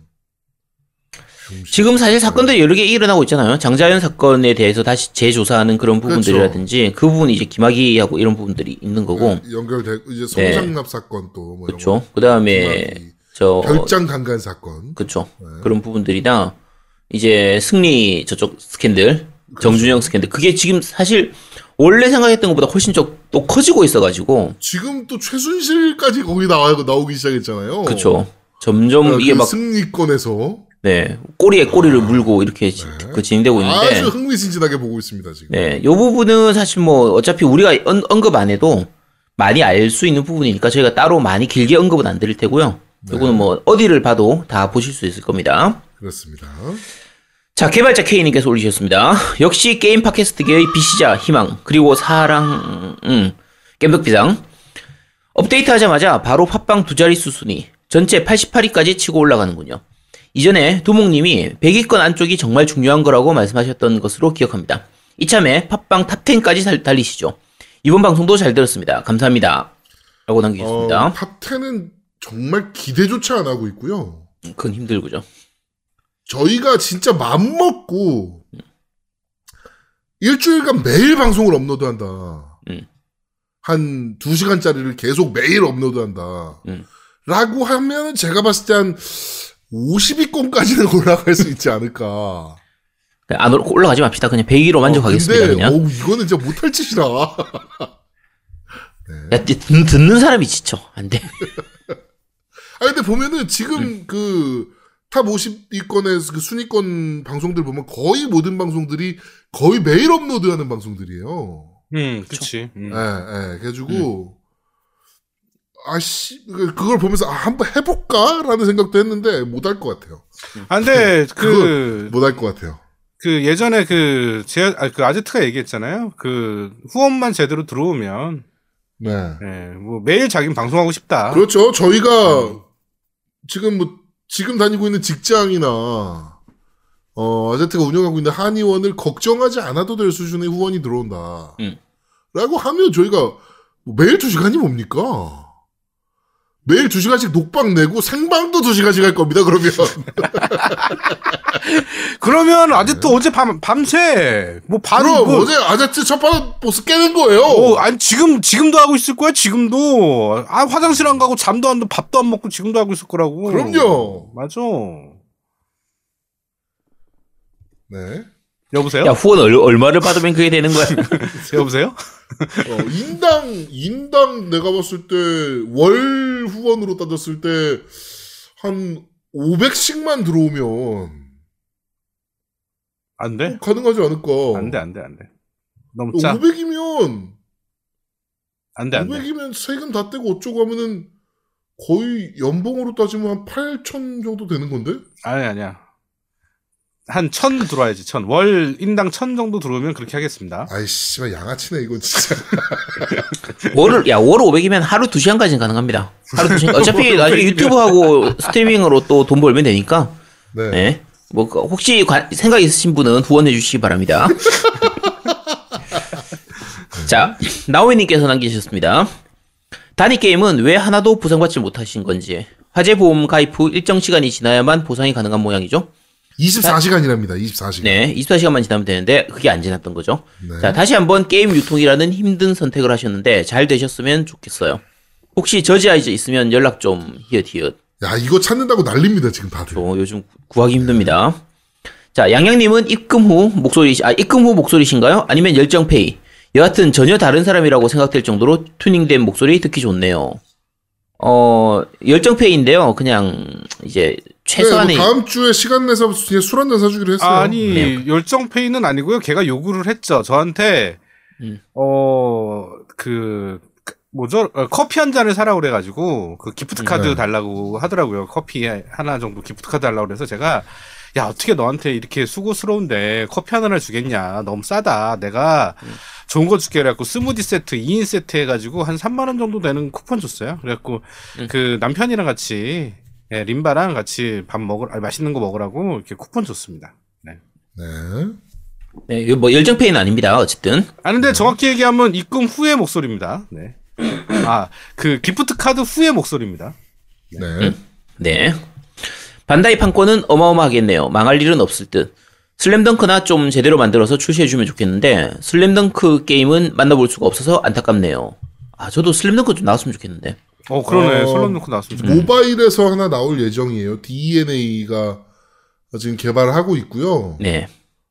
지금 사실 사건들이 여러 개 일어나고 있잖아요. 장자연 사건에 대해서 다시 재조사하는 그런 부분들이라든지 그 부분이 이제 김학의하고 이런 부분들이 있는 거고. 네, 연결되고 이제 네. 성상납 사건 또뭐 그렇죠. 거. 그 다음에 김학의, 저 별장 강간 사건 그렇죠. 네. 그런 부분들이나 이제 승리 저쪽 스캔들, 그렇죠. 정준영 스캔들 그게 지금 사실 원래 생각했던 것보다 훨씬 좀또 커지고 있어가지고 지금 또 최순실까지 거기 나와 나오기 시작했잖아요. 그렇죠. 점점 어, 이게 그 막 승리권에서 네, 꼬리에 꼬리를 물고 이렇게 지- 그 진행되고 있는데 네. 아주 흥미진진하게 보고 있습니다 지금. 네, 요 부분은 사실 뭐 어차피 우리가 언, 언급 안 해도 많이 알 수 있는 부분이니까 저희가 따로 많이 길게 언급은 안 드릴 테고요. 요거는 뭐 어디를 봐도 다 보실 수 있을 겁니다. 그렇습니다. 자, 개발자 K님께서 올리셨습니다. 역시 게임 팟캐스트계의 빛이자 희망 그리고 사랑 음, 겜덕비상 업데이트 하자마자 바로 팟빵 두 자릿수 순위 전체 88위까지 치고 올라가는군요. 이전에 두목님이 100위권 안쪽이 정말 중요한 거라고 말씀하셨던 것으로 기억합니다. 이참에 팟빵 탑10까지 달리시죠. 이번 방송도 잘 들었습니다. 감사합니다. 라고 남기셨습니다. 어, 탑10은 정말 기대조차 안 하고 있고요. 그건 힘들고죠. 저희가 진짜 맘먹고 일주일간 매일 방송을 업로드한다. 음. 한 2시간짜리를 계속 매일 업로드한다. 음. 라고 하면 제가 봤을 때 한 50위권까지는 올라갈 수 있지 않을까. 그냥 안 올- 올라가지 맙시다. 그냥 100위로 만족하겠습니다. 어, 근데 그냥. 어우, 이거는 진짜 못할 짓이라. 야, 듣, 듣는 사람이 지쳐. 안 돼. 아 근데 보면은 지금 음. 그탑 50위권의 그 순위권 방송들 보면 거의 모든 방송들이 거의 매일 업로드하는 방송들이에요. 음, 그치. 음. 예, 예. 그래가지고 아씨 그- 그걸 보면서 아, 한번 해볼까 라는 생각도 했는데 못 할 것 같아요. 아, 근데 그, 못 할 것 같아요. 그 예전에 그, 제, 아, 그 아제트가 얘기했잖아요. 그 후원만 제대로 들어오면, 네. 예, 뭐 매일 자기는 방송하고 싶다. 그렇죠. 저희가 음. 지금 뭐 지금 다니고 있는 직장이나 어 아제트가 운영하고 있는 한의원을 걱정하지 않아도 될 수준의 후원이 들어온다. 음. 라고 하면 저희가 뭐 매일 두 시간이 뭡니까? 매일 두 시간씩 녹방 내고 생방도 두 시간씩 할 겁니다. 그러면 그러면 아제트 어제 밤, 밤새, 뭐 밤, 그럼 뭐, 어제 아제트 첫판 보스 깨는 거예요. 어, 아니, 지금, 지금도 하고 있을 거야, 지금도. 아, 화장실 안 가고 잠도 안, 밥도 안 먹고 지금도 하고 있을 거라고. 그럼요. 맞아. 네. 여보세요? 야, 후원 얼, 얼마를 받으면 그게 되는 거야? 여보세요? 어, 인당 인당 내가 봤을 때 월 후원으로 따졌을 때 한 500씩만 들어오면 안 돼? 가능하지 않을까? 안 돼, 안 돼, 안 돼. 너무 어, 짜. 500이면 안 돼, 안 돼. 500이면 세금 다 떼고 어쩌고 하면은 거의 연봉으로 따지면 한 8천 정도 되는 건데? 아니, 아니야. 한 천 들어와야지, 천. 월 인당 천 정도 들어오면 그렇게 하겠습니다. 아이씨, 발 양아치네 이거 진짜. 월을, 야, 월 500이면 하루 2시간까지는 가능합니다. 하루 2시간. 어차피 나중에 유튜브하고 스트리밍으로 또 돈 벌면 되니까. 네. 네. 뭐, 그 혹시 관- 생각 있으신 분은 후원해 주시기 바랍니다. 자, 나오이님께서 남기셨습니다. 단위 게임은 왜 하나도 보상받지 못하신 건지. 화재 보험 가입 후 일정 시간이 지나야만 보상이 가능한 모양이죠. 24시간이랍니다. 24시간. 네, 24시간만 지나면 되는데 그게 안 지났던 거죠. 네. 자, 다시 한번 게임 유통이라는 힘든 선택을 하셨는데 잘 되셨으면 좋겠어요. 혹시 저지 아이즈 있으면 연락 좀 히읗 히읗. 야, 이거 찾는다고 난립니다, 지금 다들. 저 요즘 구하기 힘듭니다. 자, 양양님은 입금 후 목소리, 아, 입금 후 목소리신가요? 아니면 열정페이? 여하튼 전혀 다른 사람이라고 생각될 정도로 튜닝된 목소리 듣기 좋네요. 어, 열정페이인데요. 그냥, 이제, 네, 최소한의. 뭐 다음 주에 시간 내서 그냥 술 한잔 사주기로 했어요. 아니, 네. 열정 페이는 아니고요. 걔가 요구를 했죠. 저한테, 음. 어, 그, 그 뭐죠? 어, 커피 한 잔을 사라 그래가지고, 그 기프트 카드 네. 달라고 하더라고요. 커피 하나 정도 기프트 카드 달라고 그래서 제가, 야, 어떻게 너한테 이렇게 수고스러운데 커피 하나를 주겠냐. 너무 싸다. 내가 좋은 거 줄게. 그래갖고 스무디 세트, 2인 세트 해가지고 한 3만 원 정도 되는 쿠폰 줬어요. 그래갖고 음. 그 남편이랑 같이, 예, 림바랑 같이 밥 먹을, 아니, 맛있는 거 먹으라고 이렇게 쿠폰 줬습니다. 네. 네. 네, 이거 뭐 열정 페이는 아닙니다. 어쨌든. 아, 근데 정확히 얘기하면 입금 후의 목소리입니다. 네. 아, 그 기프트 카드 후의 목소리입니다. 네. 네. 반다이 판권은 어마어마하겠네요. 망할 일은 없을 듯. 슬램덩크나 좀 제대로 만들어서 출시해주면 좋겠는데, 슬램덩크 게임은 만나볼 수가 없어서 안타깝네요. 아, 저도 슬램덩크 좀 나왔으면 좋겠는데. 어, 그러네. 어, 솔로 넣고 좋겠네. 모바일에서 하나 나올 예정이에요. DNA가 지금 개발을 하고 있고요. 네.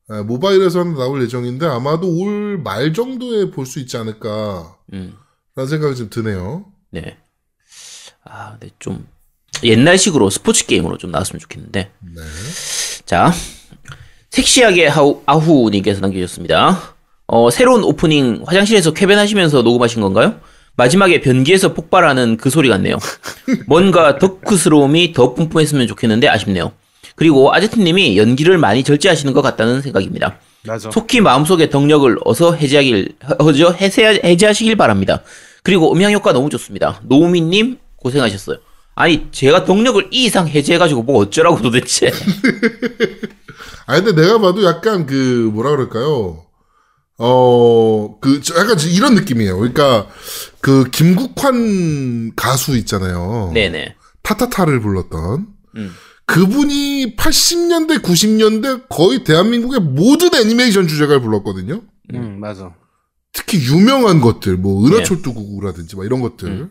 네, 모바일에서 하나 나올 예정인데 아마도 올 말 정도에 볼 수 있지 않을까 음, 라는 생각이 좀 드네요. 네. 아, 근데 좀, 옛날식으로 스포츠 게임으로 좀 나왔으면 좋겠는데. 네. 자, 섹시하게 하우, 아후님께서 남겨주셨습니다. 어, 새로운 오프닝 화장실에서 쾌변하시면서 녹음하신 건가요? 마지막에 변기에서 폭발하는 그 소리 같네요. 뭔가 덕후스러움이 더 뿜뿜했으면 좋겠는데 아쉽네요. 그리고 아제트님이 연기를 많이 절제하시는 것 같다는 생각입니다. 맞아. 속히 마음속의 덕력을 어서 해제하길, 어저 해제, 해제하시길 바랍니다. 그리고 음향 효과 너무 좋습니다. 노우미님 고생하셨어요. 아니 제가 덕력을 이 이상 해제해가지고 뭐 어쩌라고 도대체. 아 근데 내가 봐도 약간 그 뭐라 그럴까요? 어 그 약간 이런 느낌이에요. 그러니까 그 김국환 가수 있잖아요. 네네. 타타타를 불렀던 음. 그분이 80년대 90년대 거의 대한민국의 모든 애니메이션 주제가를 불렀거든요. 음, 맞아. 특히 유명한 것들 뭐 은하철도 구구라든지 막 이런 것들 음.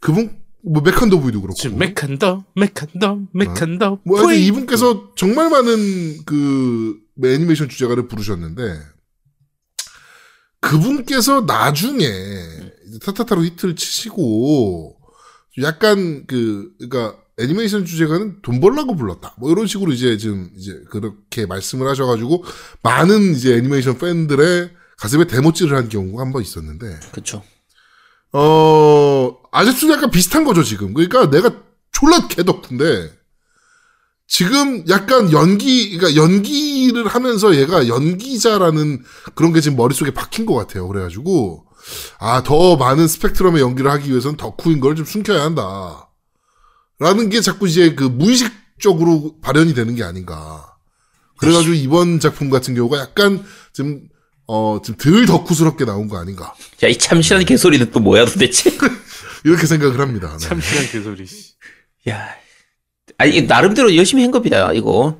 그분 뭐 메칸더브이도 그렇고 지금 메칸더, 메칸더, 메칸더. 뭐 하여튼 뿌이. 이분께서 정말 많은 그 애니메이션 주제가를 부르셨는데 그분께서 나중에 타타타로 히트를 치시고 약간 그 그러니까 애니메이션 주제가는 돈 벌라고 불렀다. 뭐 이런 식으로 이제 지금 이제 그렇게 말씀을 하셔가지고 많은 이제 애니메이션 팬들의 가슴에 대못질을 한 경우가 한 번 있었는데 그쵸. 어, 아제트도 약간 비슷한 거죠, 지금. 그러니까 내가 졸라 개덕분데, 지금 약간 연기, 그러니까 연기를 하면서 얘가 연기자라는 그런 게 지금 머릿속에 박힌 것 같아요. 그래가지고, 아, 더 많은 스펙트럼의 연기를 하기 위해서는 덕후인 걸 좀 숨겨야 한다. 라는 게 자꾸 이제 그 무의식적으로 발현이 되는 게 아닌가. 그래가지고 이번 작품 같은 경우가 약간 좀, 어, 좀덜 덕후스럽게 나온 거 아닌가. 야, 이 참신한 개소리는 또 뭐야 도대체? 이렇게 생각을 합니다. 네. 참신한 개소리. 씨. 야, 아니 나름대로 열심히 한 겁니다. 이거.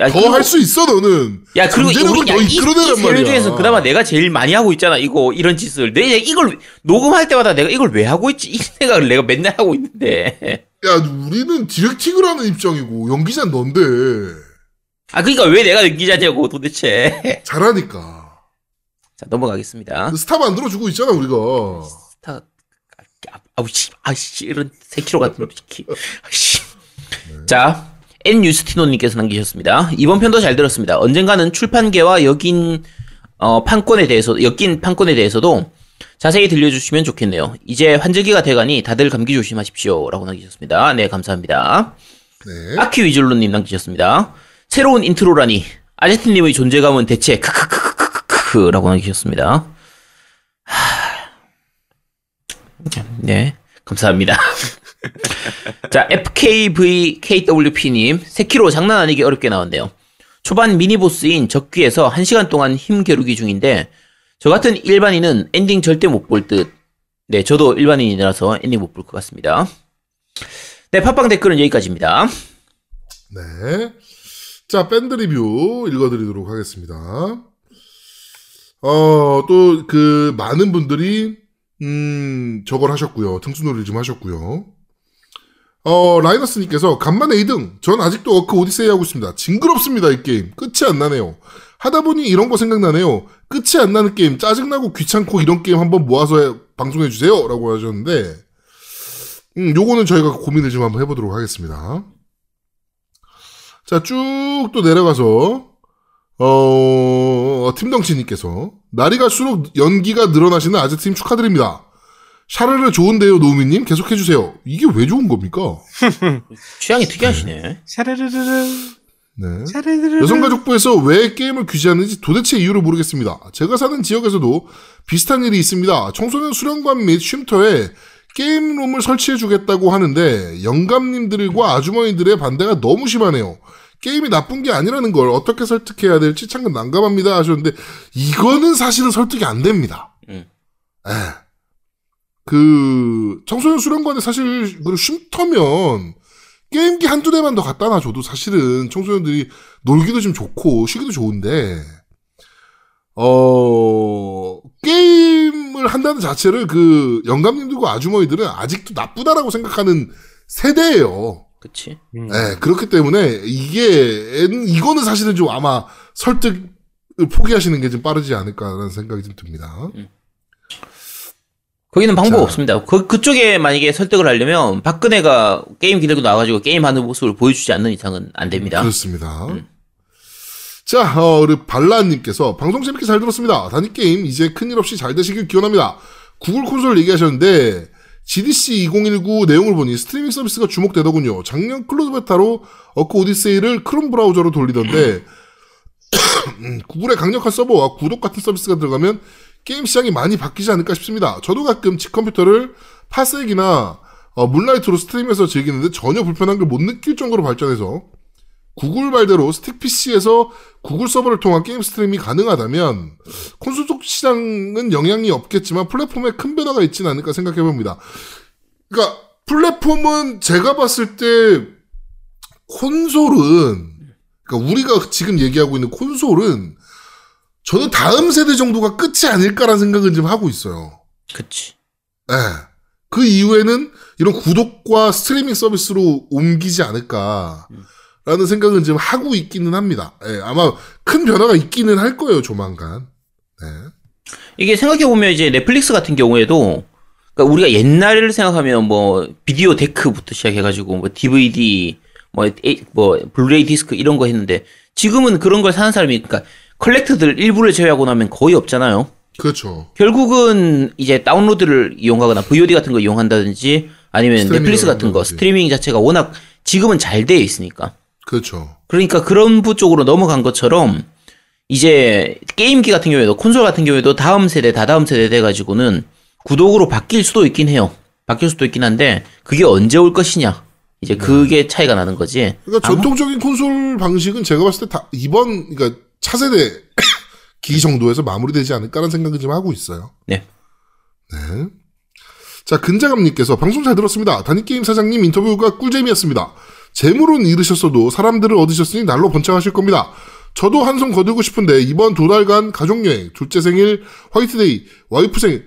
아, 더할 수 있어 너는. 야, 그리고 우리 더 이끌어내란 세명 말이야. 중에서 그나마 내가 제일 많이 하고 있잖아. 이거 이런 짓을. 내 이걸 녹음할 때마다 내가 이걸 왜 하고 있지? 이 생각을 내가 맨날 하고 있는데. 야 우리는 디렉팅을 하는 입장이고 연기자는 넌데 아, 그러니까 왜 내가 연기자냐고 도대체. 잘하니까. 자, 넘어가겠습니다. 스타 만들어 주고 있잖아 우리가. 스타 아, 아우 씨, 아씨 이런 3kg 같은. 아씨. 자, N 유스티노님께서 남기셨습니다. 이번 편도 잘 들었습니다. 언젠가는 출판계와 여긴 어, 판권에 대해서 엮인 판권에 대해서도 자세히 들려주시면 좋겠네요. 이제 환절기가 돼가니 다들 감기 조심하십시오라고 남기셨습니다. 네, 감사합니다. 네. 아키 위즐로님 남기셨습니다. 새로운 인트로라니 아제트님의 존재감은 대체 크크크크크크라고 남기셨습니다. 하... 네, 감사합니다. 자, FKVKWP님, 세키로 장난 아니게 어렵게 나왔네요. 초반 mini boss인 적귀에서 1시간 동안 힘 겨루기 중인데, 저 같은 일반인은 엔딩 절대 못 볼 듯. 네, 저도 일반인이라서 엔딩 못 볼 것 같습니다. 네, 팟빵 댓글은 여기까지입니다. 네. 자 밴드 리뷰 읽어드리도록 하겠습니다. 어 또 그 많은 분들이 음 저걸 하셨고요. 등수놀이를 좀 하셨고요. 어 라이너스님께서 간만에 2등. 전 아직도 어크 오디세이 하고 있습니다. 징그럽습니다 이 게임. 끝이 안 나네요. 하다 보니 이런 거 생각나네요. 끝이 안 나는 게임, 짜증나고 귀찮고 이런 게임 한번 모아서 해- 방송해 주세요. 라고 하셨는데, 음, 요거는 저희가 고민을 좀 한번 해보도록 하겠습니다. 자, 쭉 또 내려가서, 어, 팀덩치님께서, 날이 갈수록 연기가 늘어나시는 아재팀 축하드립니다. 샤르르 좋은데요, 노우미님? 계속해주세요. 이게 왜 좋은 겁니까? 취향이 특이하시네. 샤르르르르. 네. 샤르르르르. 여성가족부에서 왜 게임을 규제하는지 도대체 이유를 모르겠습니다. 제가 사는 지역에서도 비슷한 일이 있습니다. 청소년 수련관 및 쉼터에 게임룸을 설치해주겠다고 하는데 영감님들과 아주머니들의 반대가 너무 심하네요. 게임이 나쁜 게 아니라는 걸 어떻게 설득해야 될지 참 난감합니다 하셨는데 이거는 사실은 설득이 안 됩니다. 음. 예. 그 청소년 수련관에 사실 그 쉼터면 게임기 한두 대만 더 갖다 놔줘도 사실은 청소년들이 놀기도 좀 좋고 쉬기도 좋은데 어 게임을 한다는 자체를 그 영감님들과 아주머니들은 아직도 나쁘다라고 생각하는 세대예요. 그치? 음. 네, 그렇기 때문에 이게 이거는 사실은 좀 아마 설득을 포기하시는 게 좀 빠르지 않을까라는 생각이 좀 듭니다. 거기는 방법 자. 없습니다. 그, 그쪽에 만약에 설득을 하려면 박근혜가 게임 기내고 나와가지고 게임하는 모습을 보여주지 않는 이상은 안 됩니다. 그렇습니다. 음. 자, 어, 우리 발라님께서 방송 재밌게 잘 들었습니다. 단위 게임 이제 큰일 없이 잘 되시길 기원합니다. 구글 콘솔 얘기하셨는데 GDC 2019 내용을 보니 스트리밍 서비스가 주목되더군요. 작년 close beta로 어크 오디세이를 크롬 브라우저로 돌리던데 음, 구글의 강력한 서버와 구독 같은 서비스가 들어가면 게임 시장이 많이 바뀌지 않을까 싶습니다. 저도 가끔 집 컴퓨터를 파색이나 어, Moonlight로 stream해서 즐기는데 전혀 불편한 걸 못 느낄 정도로 발전해서 구글 말대로 스틱 PC에서 구글 서버를 통한 게임 stream이 가능하다면 콘솔 쪽 시장은 영향이 없겠지만 플랫폼에 큰 변화가 있지는 않을까 생각해 봅니다. 그러니까 플랫폼은 제가 봤을 때 콘솔은 그러니까 우리가 지금 얘기하고 있는 콘솔은 저는 다음 세대 정도가 끝이 아닐까라는 생각은 좀 하고 있어요. 그치. 예. 그 이후에는 이런 구독과 스트리밍 서비스로 옮기지 않을까라는 생각은 지금 하고 있기는 합니다. 예, 아마 큰 변화가 있기는 할 거예요, 조만간. 네. 이게 생각해보면 이제 넷플릭스 같은 경우에도 그러니까 우리가 옛날을 생각하면 뭐 비디오 데크부터 시작해가지고 뭐 DVD 뭐, 뭐 블루레이 디스크 이런 거 했는데 지금은 그런 걸 사는 사람이 그러니까 컬렉터들 일부를 제외하고 나면 거의 없잖아요. 그렇죠. 결국은 이제 다운로드를 이용하거나 VOD 같은 거 이용한다든지 아니면 넷플릭스 같은 거. 스트리밍 자체가 워낙 지금은 잘 되어 있으니까 그렇죠. 그러니까 그런 부 쪽으로 넘어간 것처럼 이제 게임기 같은 경우에도 콘솔 같은 경우에도 다음 세대 다다음 세대 돼 가지고는 구독으로 바뀔 수도 있긴 해요. 바뀔 수도 있긴 한데 그게 언제 올 것이냐 이제 그게 차이가 나는 거지. 그러니까 아마- 전통적인 콘솔 방식은 제가 봤을 때 다 이번 그러니까 차세대 기 정도에서 마무리되지 않을까라는 생각을 좀 하고 있어요. 네. 네. 자, 근자감님께서 방송 잘 들었습니다. 단위게임 사장님 인터뷰가 꿀잼이었습니다. 재물은 잃으셨어도 사람들을 얻으셨으니 날로 번창하실 겁니다. 저도 한 손 거두고 싶은데 이번 두 달간 가족여행, 둘째 생일, 화이트데이, 와이프 생일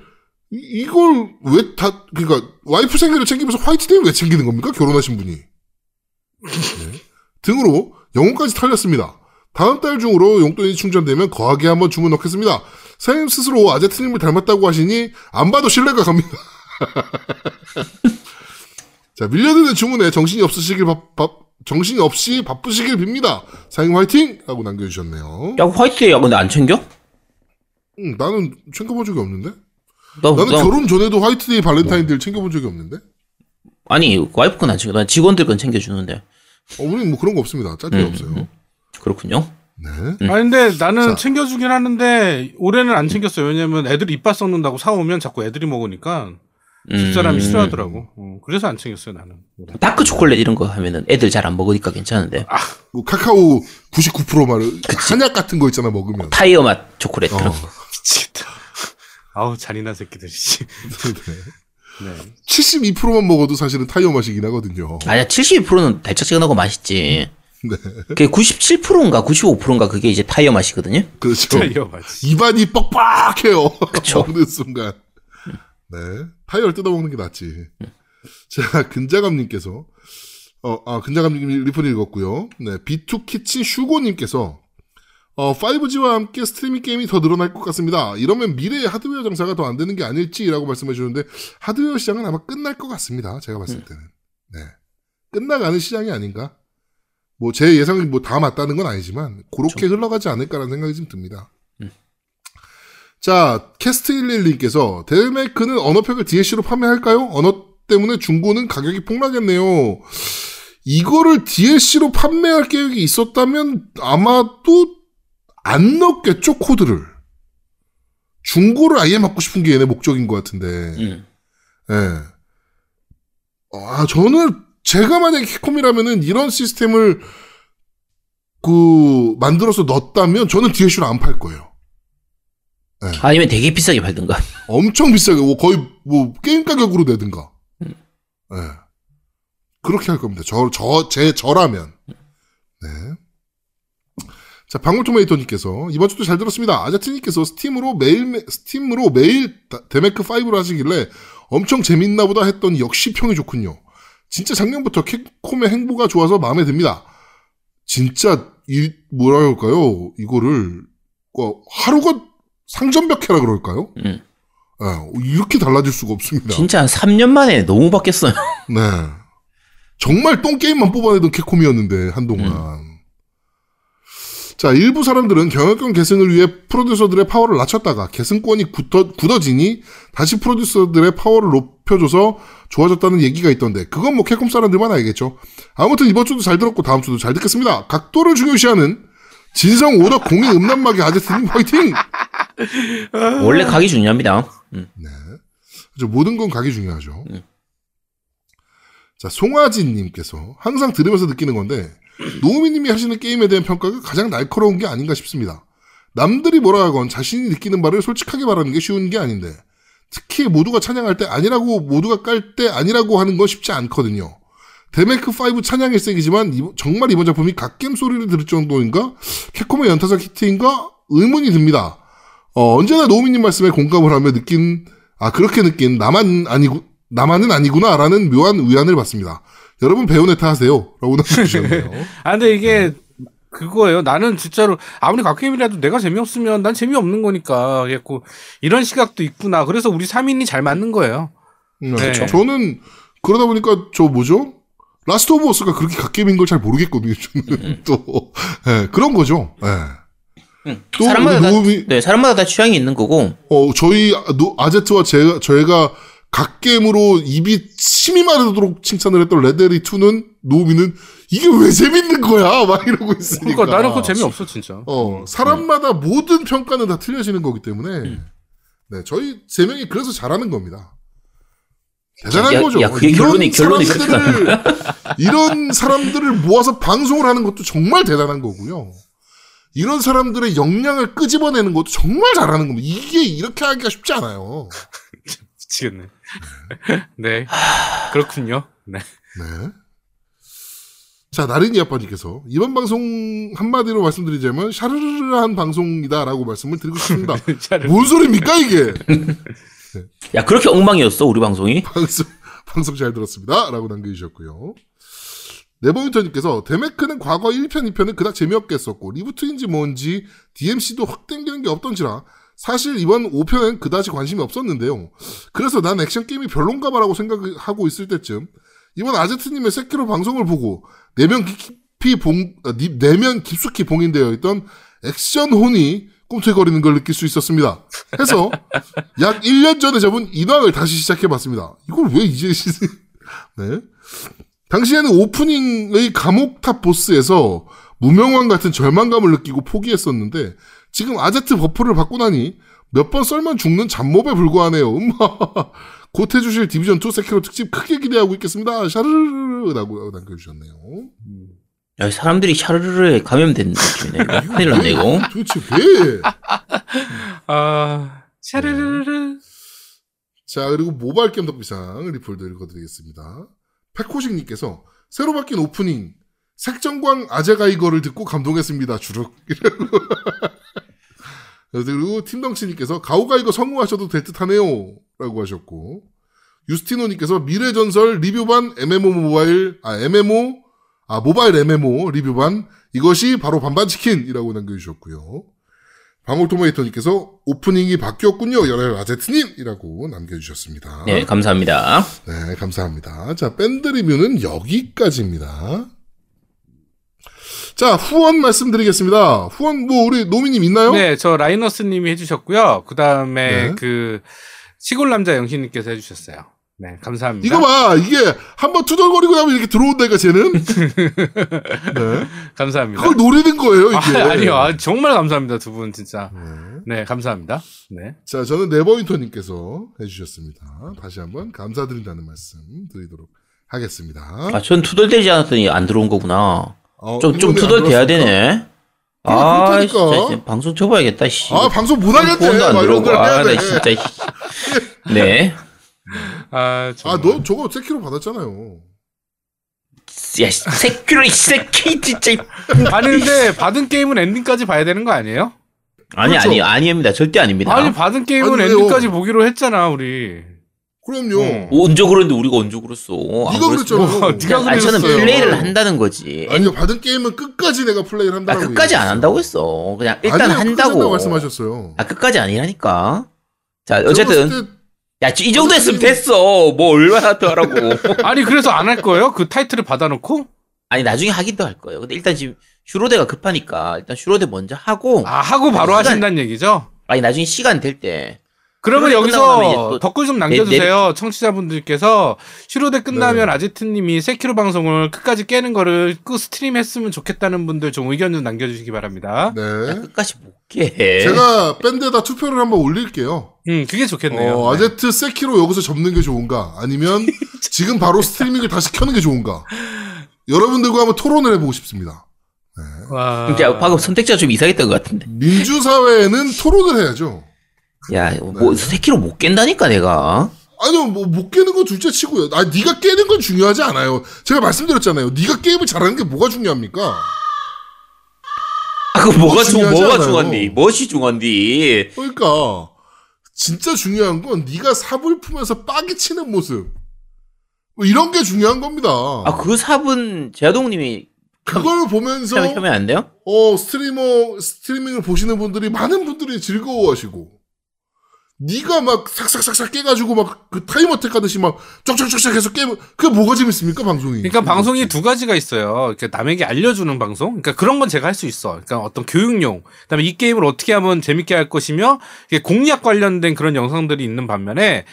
이- 이걸 왜 다 그러니까 와이프 생일을 챙기면서 화이트데이를 왜 챙기는 겁니까? 결혼하신 분이. 네. 등으로 영혼까지 털렸습니다. 다음 달 중으로 용돈이 충전되면 거하게 한번 주문 넣겠습니다. 사장님 스스로 아제트님을 닮았다고 하시니 안 봐도 신뢰가 갑니다. 자 밀려드는 주문에 정신이 없으시길 바, 바- 정신이 없이 바쁘시길 빕니다. 사장님 화이팅! 하고 남겨주셨네요. 야 화이트데이 야 근데 안 챙겨? 응, 나는 챙겨본 적이 없는데? 나, 나는 나- 결혼 전에도 화이트데이 발렌타인데이를 챙겨본 적이 없는데? 아니 와이프 건 안 챙겨. 난 직원들 건 챙겨주는데 어, 우리는 뭐 그런 거 없습니다. 짜증이 음, 없어요. 그렇군요. 네. 음. 아니 근데 나는 자. 챙겨주긴 하는데 올해는 안 챙겼어요. 왜냐면 애들 이빨 썩는다고 사오면 자꾸 애들이 먹으니까 집사람이 음. 싫어하더라고. 어, 그래서 안 챙겼어요 나는. 다크 초콜릿 이런 거 하면은 애들 잘 안 먹으니까 괜찮은데 뭐 카카오 99% 말을 한약 같은 거 있잖아 먹으면. 타이어 맛 초콜릿 어. 그런 거. 미치겠다. 아우 잔인한 새끼들이지. 네. 72%만 먹어도 사실은 타이어 맛이긴 하거든요. 아니야 72%는 달짝지근하고 맛있지. 네. 그게 97%인가 95%인가 그게 이제 타이어 맛이거든요. 그렇죠. 타이어 맛이지. 입안이 뻑뻑해요. 그쵸. 먹는 순간. 네. 타이어를 뜯어먹는 게 낫지. 자, 근자감님께서, 어, 아, 근자감님 리플 읽었고요. 네. B2키친 슈고님께서, 어, 5G와 함께 스트리밍 게임이 더 늘어날 것 같습니다. 이러면 미래의 하드웨어 장사가 더 안 되는 게 아닐지라고 말씀해 주는데, 하드웨어 시장은 아마 끝날 것 같습니다. 제가 봤을 때는. 네. 끝나가는 시장이 아닌가? 뭐, 제 예상이 뭐 다 맞다는 건 아니지만, 그렇게 흘러가지 않을까라는 생각이 좀 듭니다. 자, 캐스트 111님께서 데일메이크는 언어팩을 DLC로 판매할까요? 언어 때문에 중고는 가격이 폭락했네요. 이거를 DLC로 판매할 계획이 있었다면 아마도 안 넣겠죠, 코드를. 중고를 아예 막고 싶은 게 얘네 목적인 것 같은데. 음. 예. 아, 저는 제가 만약에 캡콤이라면은 이런 시스템을 그 만들어서 넣었다면 저는 DLC로 안 팔 거예요. 아니면 되게 비싸게 팔든가. 엄청 비싸게 뭐 거의 뭐 게임 가격으로 내든가. 예. 그렇게 할 겁니다. 저 저 제 저라면. 네. 자, 방울토마토님께서 이번 주도 잘 들었습니다. 아자트님께서 스팀으로 매일 스팀으로 매일 다- 데메크 5를 하시길래 엄청 재밌나 보다 했더니 역시 평이 좋군요. 진짜 작년부터 캡콤의 행보가 좋아서 마음에 듭니다. 진짜 이 뭐라 할까요? 이거를 어, 하루가 상점벽해라 그럴까요? 음. 예, 이렇게 달라질 수가 없습니다. 진짜 한 3년 만에 너무 바뀌었어요. 네. 정말 똥게임만 뽑아내던 캡콤이었는데, 한동안. 자, 일부 사람들은 경영권 계승을 위해 프로듀서들의 파워를 낮췄다가 계승권이 굳어, 굳어지니 다시 프로듀서들의 파워를 높, 높여줘서 좋아졌다는 얘기가 있던데 그건 뭐 캡콤 사람들만 알겠죠. 아무튼 이번 주도 잘 들었고 다음 주도 잘 듣겠습니다. 각도를 중요시하는 진성 오덕 공인 음란마귀 아제트님 화이팅! 원래 각이 중요합니다. 음. 네. 그죠. 모든 건 각이 중요하죠. 음. 자, 송아진님께서 항상 들으면서 느끼는 건데, 노우미님이 하시는 게임에 대한 평가가 가장 날카로운 게 아닌가 싶습니다. 남들이 뭐라 하건 자신이 느끼는 바를 솔직하게 말하는 게 쉬운 게 아닌데, 특히 모두가 찬양할 때 아니라고, 모두가 깔 때 아니라고 하는 건 쉽지 않거든요. 데메크 5 찬양 일색이지만, 이- 정말 이번 작품이 갓겜 소리를 들을 정도인가? 캡콤의 연타석 히트인가? 의문이 듭니다. 어, 언제나 노우미님 말씀에 공감을 하며 느낀, 아, 그렇게 느낀 나만 아니구, 나만은 아니구나라는 묘한 위안을 받습니다. 여러분 배우네타 하세요. 라고 남겨주셨네요. 아 근데 이게 그거예요. 나는 진짜로 아무리 갓게임이라도 내가 재미없으면 난 재미없는 거니까. 그래갖고 이런 시각도 있구나. 그래서 우리 3인이 잘 맞는 거예요. 음, 네. 저는 그러다 보니까 저 뭐죠? 라스트 오브 어스가 그렇게 갓게임인 걸 잘 모르겠거든요. 저는 또 예, 그런 거죠. 예. 음. 또 사람마다 다, 노우미 네, 사람마다 다 취향이 있는 거고. 어 저희 아- 노- 아제트와 제가 저희가 갓게임으로 입이 침이 마르도록 칭찬을 했던 레데리 2는 노우미는 이게 왜 재밌는 거야? 막 이러고 있으니까. 그러니까 나는 그거 재미없어 진짜. 어, 사람마다 모든 평가는 다 틀려지는 거기 때문에, 네, 저희 세 명이 그래서 잘하는 겁니다. 대단한 야, 거죠. 야, 그게 결론이- 결론이 사람들을, 이런 사람들을 모아서 방송을 하는 것도 정말 대단한 거고요. 이런 사람들의 역량을 끄집어내는 것도 정말 잘하는 겁니다. 이게 이렇게 하기가 쉽지 않아요. 미치겠네. 네. 그렇군요. 네. 네. 자, 나린이 아빠님께서 이번 방송 한마디로 말씀드리자면 샤르르르한 방송이다라고 말씀을 드리고 싶습니다. 잘- 뭔 소리입니까 이게? 야, 그렇게 엉망이었어, 우리 방송이? 방송 방송 잘 들었습니다 라고 남겨주셨고요. 네버윈터님께서 데메크는 과거 1편, 2편은 그닥 재미없게 했었고 리부트인지 뭔지 DMC도 확 땡기는 게 없던지라 사실 이번 5편엔 그다지 관심이 없었는데요. 그래서 난 액션 게임이 별론가 봐라고 생각하고 있을 때쯤 이번 아제트님의 세키로 방송을 보고 내면 깊이 봉, 아, 니- 내면 깊숙이 봉인되어 있던 액션 혼이 꿈틀거리는 걸 느낄 수 있었습니다. 해서 약 1년 전에 접은 인왕을 다시 시작해봤습니다. 이걸 왜 이제 시... 네. 당시에는 오프닝의 감옥탑 보스에서 무명왕 같은 절망감을 느끼고 포기했었는데 지금 아제트 buff를 받고 나니 몇 번 썰면 죽는 잡몹에 불과하네요. 음마. 곧 해주실 디비전 2 세키로 특집 크게 기대하고 있겠습니다. 샤르르르라고 남겨주셨네요. 야, 사람들이 샤르르르에 감염된 느낌이네. 큰일 났네, 이거. 도대체 왜? 아, 샤르르르. 자, 그리고 모바일 게임 덕비상 리플도 읽어드리겠습니다. 백호식님께서 새로 바뀐 오프닝 색정광 아재가 이거를 듣고 감동했습니다. 주룩. 그리고 팀덩치님께서 가오가 이거 성공하셔도 될 듯하네요. 라고 하셨고 유스티노님께서 미래전설 리뷰반 MMO 모바일 아 MMO 아 모바일 MMO 리뷰반 이것이 바로 반반치킨이라고 남겨주셨고요. 방울토마토님께서 오프닝이 바뀌었군요. 열혈 아제트님이라고 남겨주셨습니다. 네, 감사합니다. 네, 감사합니다. 자, 밴드 리뷰는 여기까지입니다. 자, 후원 말씀드리겠습니다. 후원, 뭐, 우리 노미님 있나요? 네, 저 라이너스님이 해주셨고요. 그 다음에 네. 그 시골 남자 영신님께서 해주셨어요. 네, 감사합니다. 이거 봐, 이게 한번 투덜거리고 나면 이렇게 들어온다니까, 쟤는? 네. 감사합니다. 그걸 노리는 거예요, 이게. 아, 아니요, 아, 정말 감사합니다, 두 분 진짜. 네. 네, 감사합니다. 네. 자, 저는 네버윈터님께서 해주셨습니다. 다시 한번 감사드린다는 말씀 드리도록 하겠습니다. 아, 전 투덜대지 않았더니 안 들어온 거구나. 어, 좀, 좀 투덜대야? 되네. 아, 그렇다니까. 진짜 방송 접어야겠다, 씨. 아, 방송 못하겠대. 폰도 안 들어오고. 아. 나 진짜. 씨. 네. 아, 아, 정말. 너 저거 세키로 받았잖아요. 야, 새끼로, 이 새끼, 진짜. 이- 아는데 받은 게임은 엔딩까지 봐야 되는 거 아니에요? 아니, 그렇죠. 아니, 아닙니다. 절대 아닙니다. 아니, 받은 게임은 아니? 엔딩까지 보기로 했잖아, 우리. 그럼요. 어. 언제 그랬는데 우리가 언제 그랬어? 안 네가 그랬어. 그랬잖아. 어, 네가 아니, 저는 그랬어요. 플레이를 한다는 거지. 아니요, 받은 게임은 끝까지 내가 플레이를 아, 한다고. 끝까지 안 얘기했어요. 한다고 했어. 그냥 일단 아니요, 한다고. 말씀하셨어요. 아, 끝까지 아니라니까. 자, 어쨌든. 야, 이 정도 했으면 됐어. 뭐, 얼마나 더 하라고. 아니, 그래서 안 할 거예요? 그 타이틀을 받아놓고? 아니, 나중에 하기도 할 거예요. 근데 일단 지금 슈로데가 급하니까 일단 슈로데 먼저 하고. 아, 하고 바로 시간- 하신다는 얘기죠? 아니, 나중에 시간 될 때. 그러면 여기서 또 댓글 좀 내- 남겨주세요. 청취자분들께서 슈로데 끝나면 네. 아제트님이 세키로 방송을 끝까지 깨는 거를 그 stream 했으면 좋겠다는 분들 좀 의견 좀 남겨주시기 바랍니다. 야, 네. 끝까지 못 깨. 제가 밴드에다 투표를 한번 올릴게요. 음, 그게 좋겠네요. 어, 네. 아제트 세키로 여기서 접는 게 좋은가? 아니면 지금 바로 스트리밍을 다시 켜는 게 좋은가? 여러분들과 한번 토론을 해보고 싶습니다. 와. 진짜 방금 선택지가 좀 이상했던 것 같은데. 민주사회에는 토론을 해야죠. 야, 뭐 네. 세키로 못 깬다니까 내가. 아니요, 뭐, 못 깨는 건 둘째 치고요. 아, 네가 깨는 건 중요하지 않아요. 제가 말씀드렸잖아요. 네가 게임을 잘하는 게 뭐가 중요합니까? 아, 그 뭐가 중 뭐가. 중요한디? 무엇이 중요한디? 그러니까, 진짜 중요한 건 네가 삽을 품에서 빠개 치는 모습. 뭐 이런 게 중요한 겁니다. 아, 그 삽은 제아동님이 그걸 보면서, 켜면 안 돼요? 어, 스트리머, 스트리밍을 보시는 분들이, 많은 분들이 즐거워하시고, 네가 막 삭삭삭삭 깨가지고 막 그 타이머 택 하듯이 막 쫙쫙쫙쫙 해서 깨면, 그게 뭐가 재밌습니까, 방송이? 그러니까 방송이 두 가지가 있어요. 그러니까 남에게 알려주는 방송. 그러니까 그런 건 제가 할 수 있어. 그러니까 어떤 교육용. 그다음에 이 게임을 어떻게 하면 재밌게 할 것이며 이게 공략 관련된 그런 영상들이 있는 반면에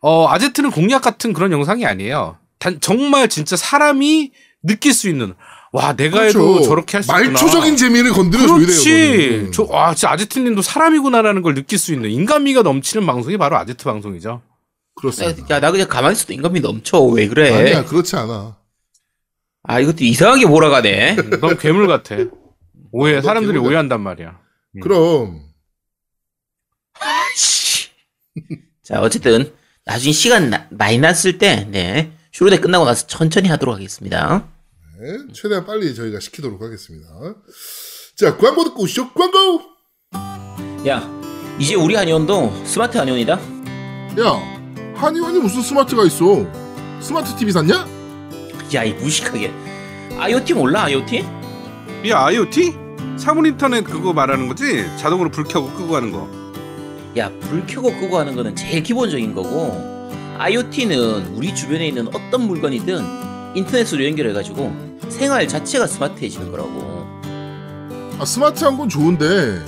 어 아제트는 공략 같은 그런 영상이 아니에요. 단 정말 진짜 사람이 느낄 수 있는 와 내가 해도 저렇게 할수 있구나. 그렇죠. 말초적인 재미를 건드려줘야 돼요. 그렇지. 저, 와, 진짜 아제트님도 사람이구나라는 걸 느낄 수 있는 인간미가 넘치는 방송이 바로 아제트 방송이죠. 그렇습니다. 야, 나 그냥 가만히 있어도 인간미 넘쳐. 왜 그래? 아니야, 그렇지 않아. 아, 이것도 이상하게 몰아가네. 너무 괴물 같아. 오해, 너 사람들이 괴물이야. 오해한단 말이야. 음. 그럼, 자, 어쨌든 나중에 시간 나- 많이 났을 때, 네. 슈로데 끝나고 나서 천천히 하도록 하겠습니다. 네, 최대한 빨리 저희가 시키도록 하겠습니다. 자, 광고 듣고 오시죠. 광고! 야, 이제 우리 한의원도 스마트 한의원이다. 야, 한의원이 무슨 스마트가 있어? 스마트 TV 샀냐? 야, 이 무식하게. IoT 몰라, IoT? 야, IoT? 사물 인터넷 그거 말하는 거지? 자동으로 불 켜고 끄고 하는 거. 야, 불 켜고 끄고 하는 거는 제일 기본적인 거고, IoT는 우리 주변에 있는 어떤 물건이든 인터넷으로 연결해가지고 생활 자체가 스마트해지는 거라고. 아, 스마트한 건 좋은데,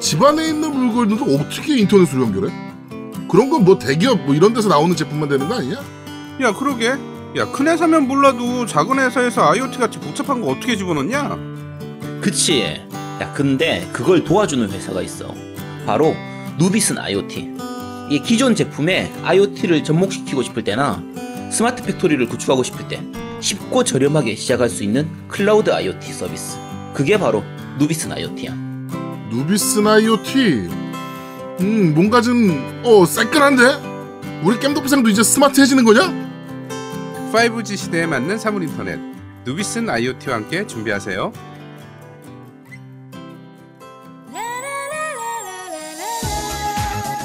집 안에 있는 물건들도 어떻게 인터넷으로 연결해? 그런 건 뭐 대기업 뭐 이런 데서 나오는 제품만 되는 거 아니냐? 야, 그러게. 야, 큰 회사면 몰라도 작은 회사에서 IoT 같이 복잡한 거 어떻게 집어넣냐? 그치? 야, 근데 그걸 도와주는 회사가 있어. 바로 누비슨 IoT. 이 기존 제품에 IoT를 접목시키고 싶을 때나 스마트 팩토리를 구축하고 싶을 때 쉽고 저렴하게 시작할 수 있는 클라우드 IoT 서비스. 그게 바로 누비슨 IoT야. 누비슨 IoT. 음, 뭔가 좀, 어, 새끈한데? 우리 겜덕비상도 이제 스마트해지는 거냐? 5G 시대에 맞는 사물 인터넷. 누비슨 IoT와 함께 준비하세요.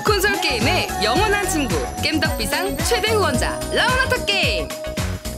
콘솔 게임의 영원한 친구 겜덕비상 최대 후원자 라운하터 게임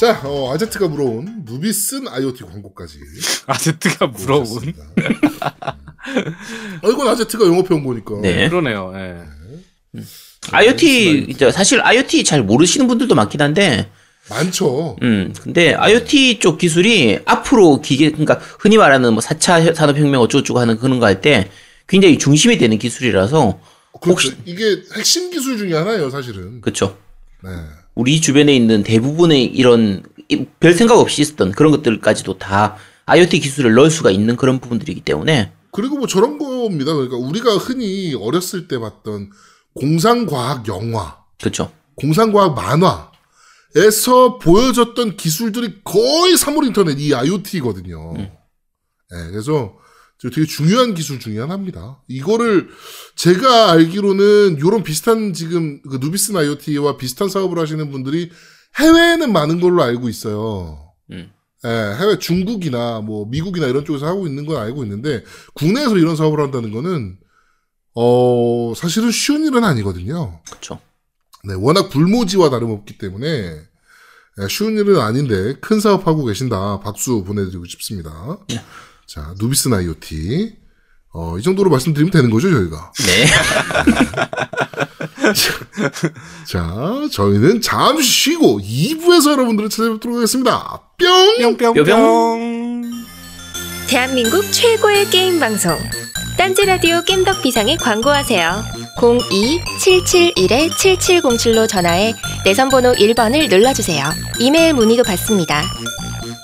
자, 어, 아제트가 물어온 누비슨 IoT 광고까지. 아제트가. 보셨습니다. 어, 이건 아제트가 영어평 보니까. 네. 그러네요. 예. IoT 이제 사실 IoT 잘 모르시는 분들도 많긴 한데 많죠. 음 근데 IoT 쪽 기술이 앞으로 기계 그러니까 흔히 말하는 뭐 4차 산업혁명 어쩌고저쩌고 하는 그런 거 할 때 굉장히 중심이 되는 기술이라서 그렇죠. 이게 핵심 기술 중에 하나예요, 사실은. 그렇죠. 네. 우리 주변에 있는 대부분의 이런 이- 별 생각 없이 있었던 그런 것들까지도 다 IoT 기술을 넣을 수가 있는 그런 부분들이기 때문에 그리고 뭐 저런 겁니다. 그러니까 우리가 흔히 어렸을 때 봤던 공상과학 영화, 그렇죠. 공상과학 만화에서 보여졌던 기술들이 거의 사물 인터넷 이 IoT거든요. 음. 네, 그래서 저 되게 중요한 기술 중에 하나입니다. 이거를 제가 알기로는 이런 비슷한 지금 그 누비스 IoT와 비슷한 사업을 하시는 분들이 해외에는 많은 걸로 알고 있어요. 음. 예, 해외 중국이나 뭐 미국이나 이런 쪽에서 하고 있는 건 알고 있는데 국내에서 이런 사업을 한다는 거는 어 사실은 쉬운 일은 아니거든요. 그렇죠. 네, 워낙 불모지와 다름없기 때문에 예, 쉬운 일은 아닌데 큰 사업 하고 계신다. 박수 보내드리고 싶습니다. 네. 자, 누비스 IoT. 어, 이 정도로 말씀드리면 되는 거죠, 저희가. 네. 자, 저희는 잠시 쉬고 2부에서 여러분들을 찾아뵙도록 하겠습니다. 뿅! 뿅뿅 뿅. 대한민국 최고의 게임 방송 딴지 라디오 겜덕 비상에 광고하세요. 02-771-7707로 전화해 내선 번호 1번을 눌러주세요. 이메일 문의도 받습니다.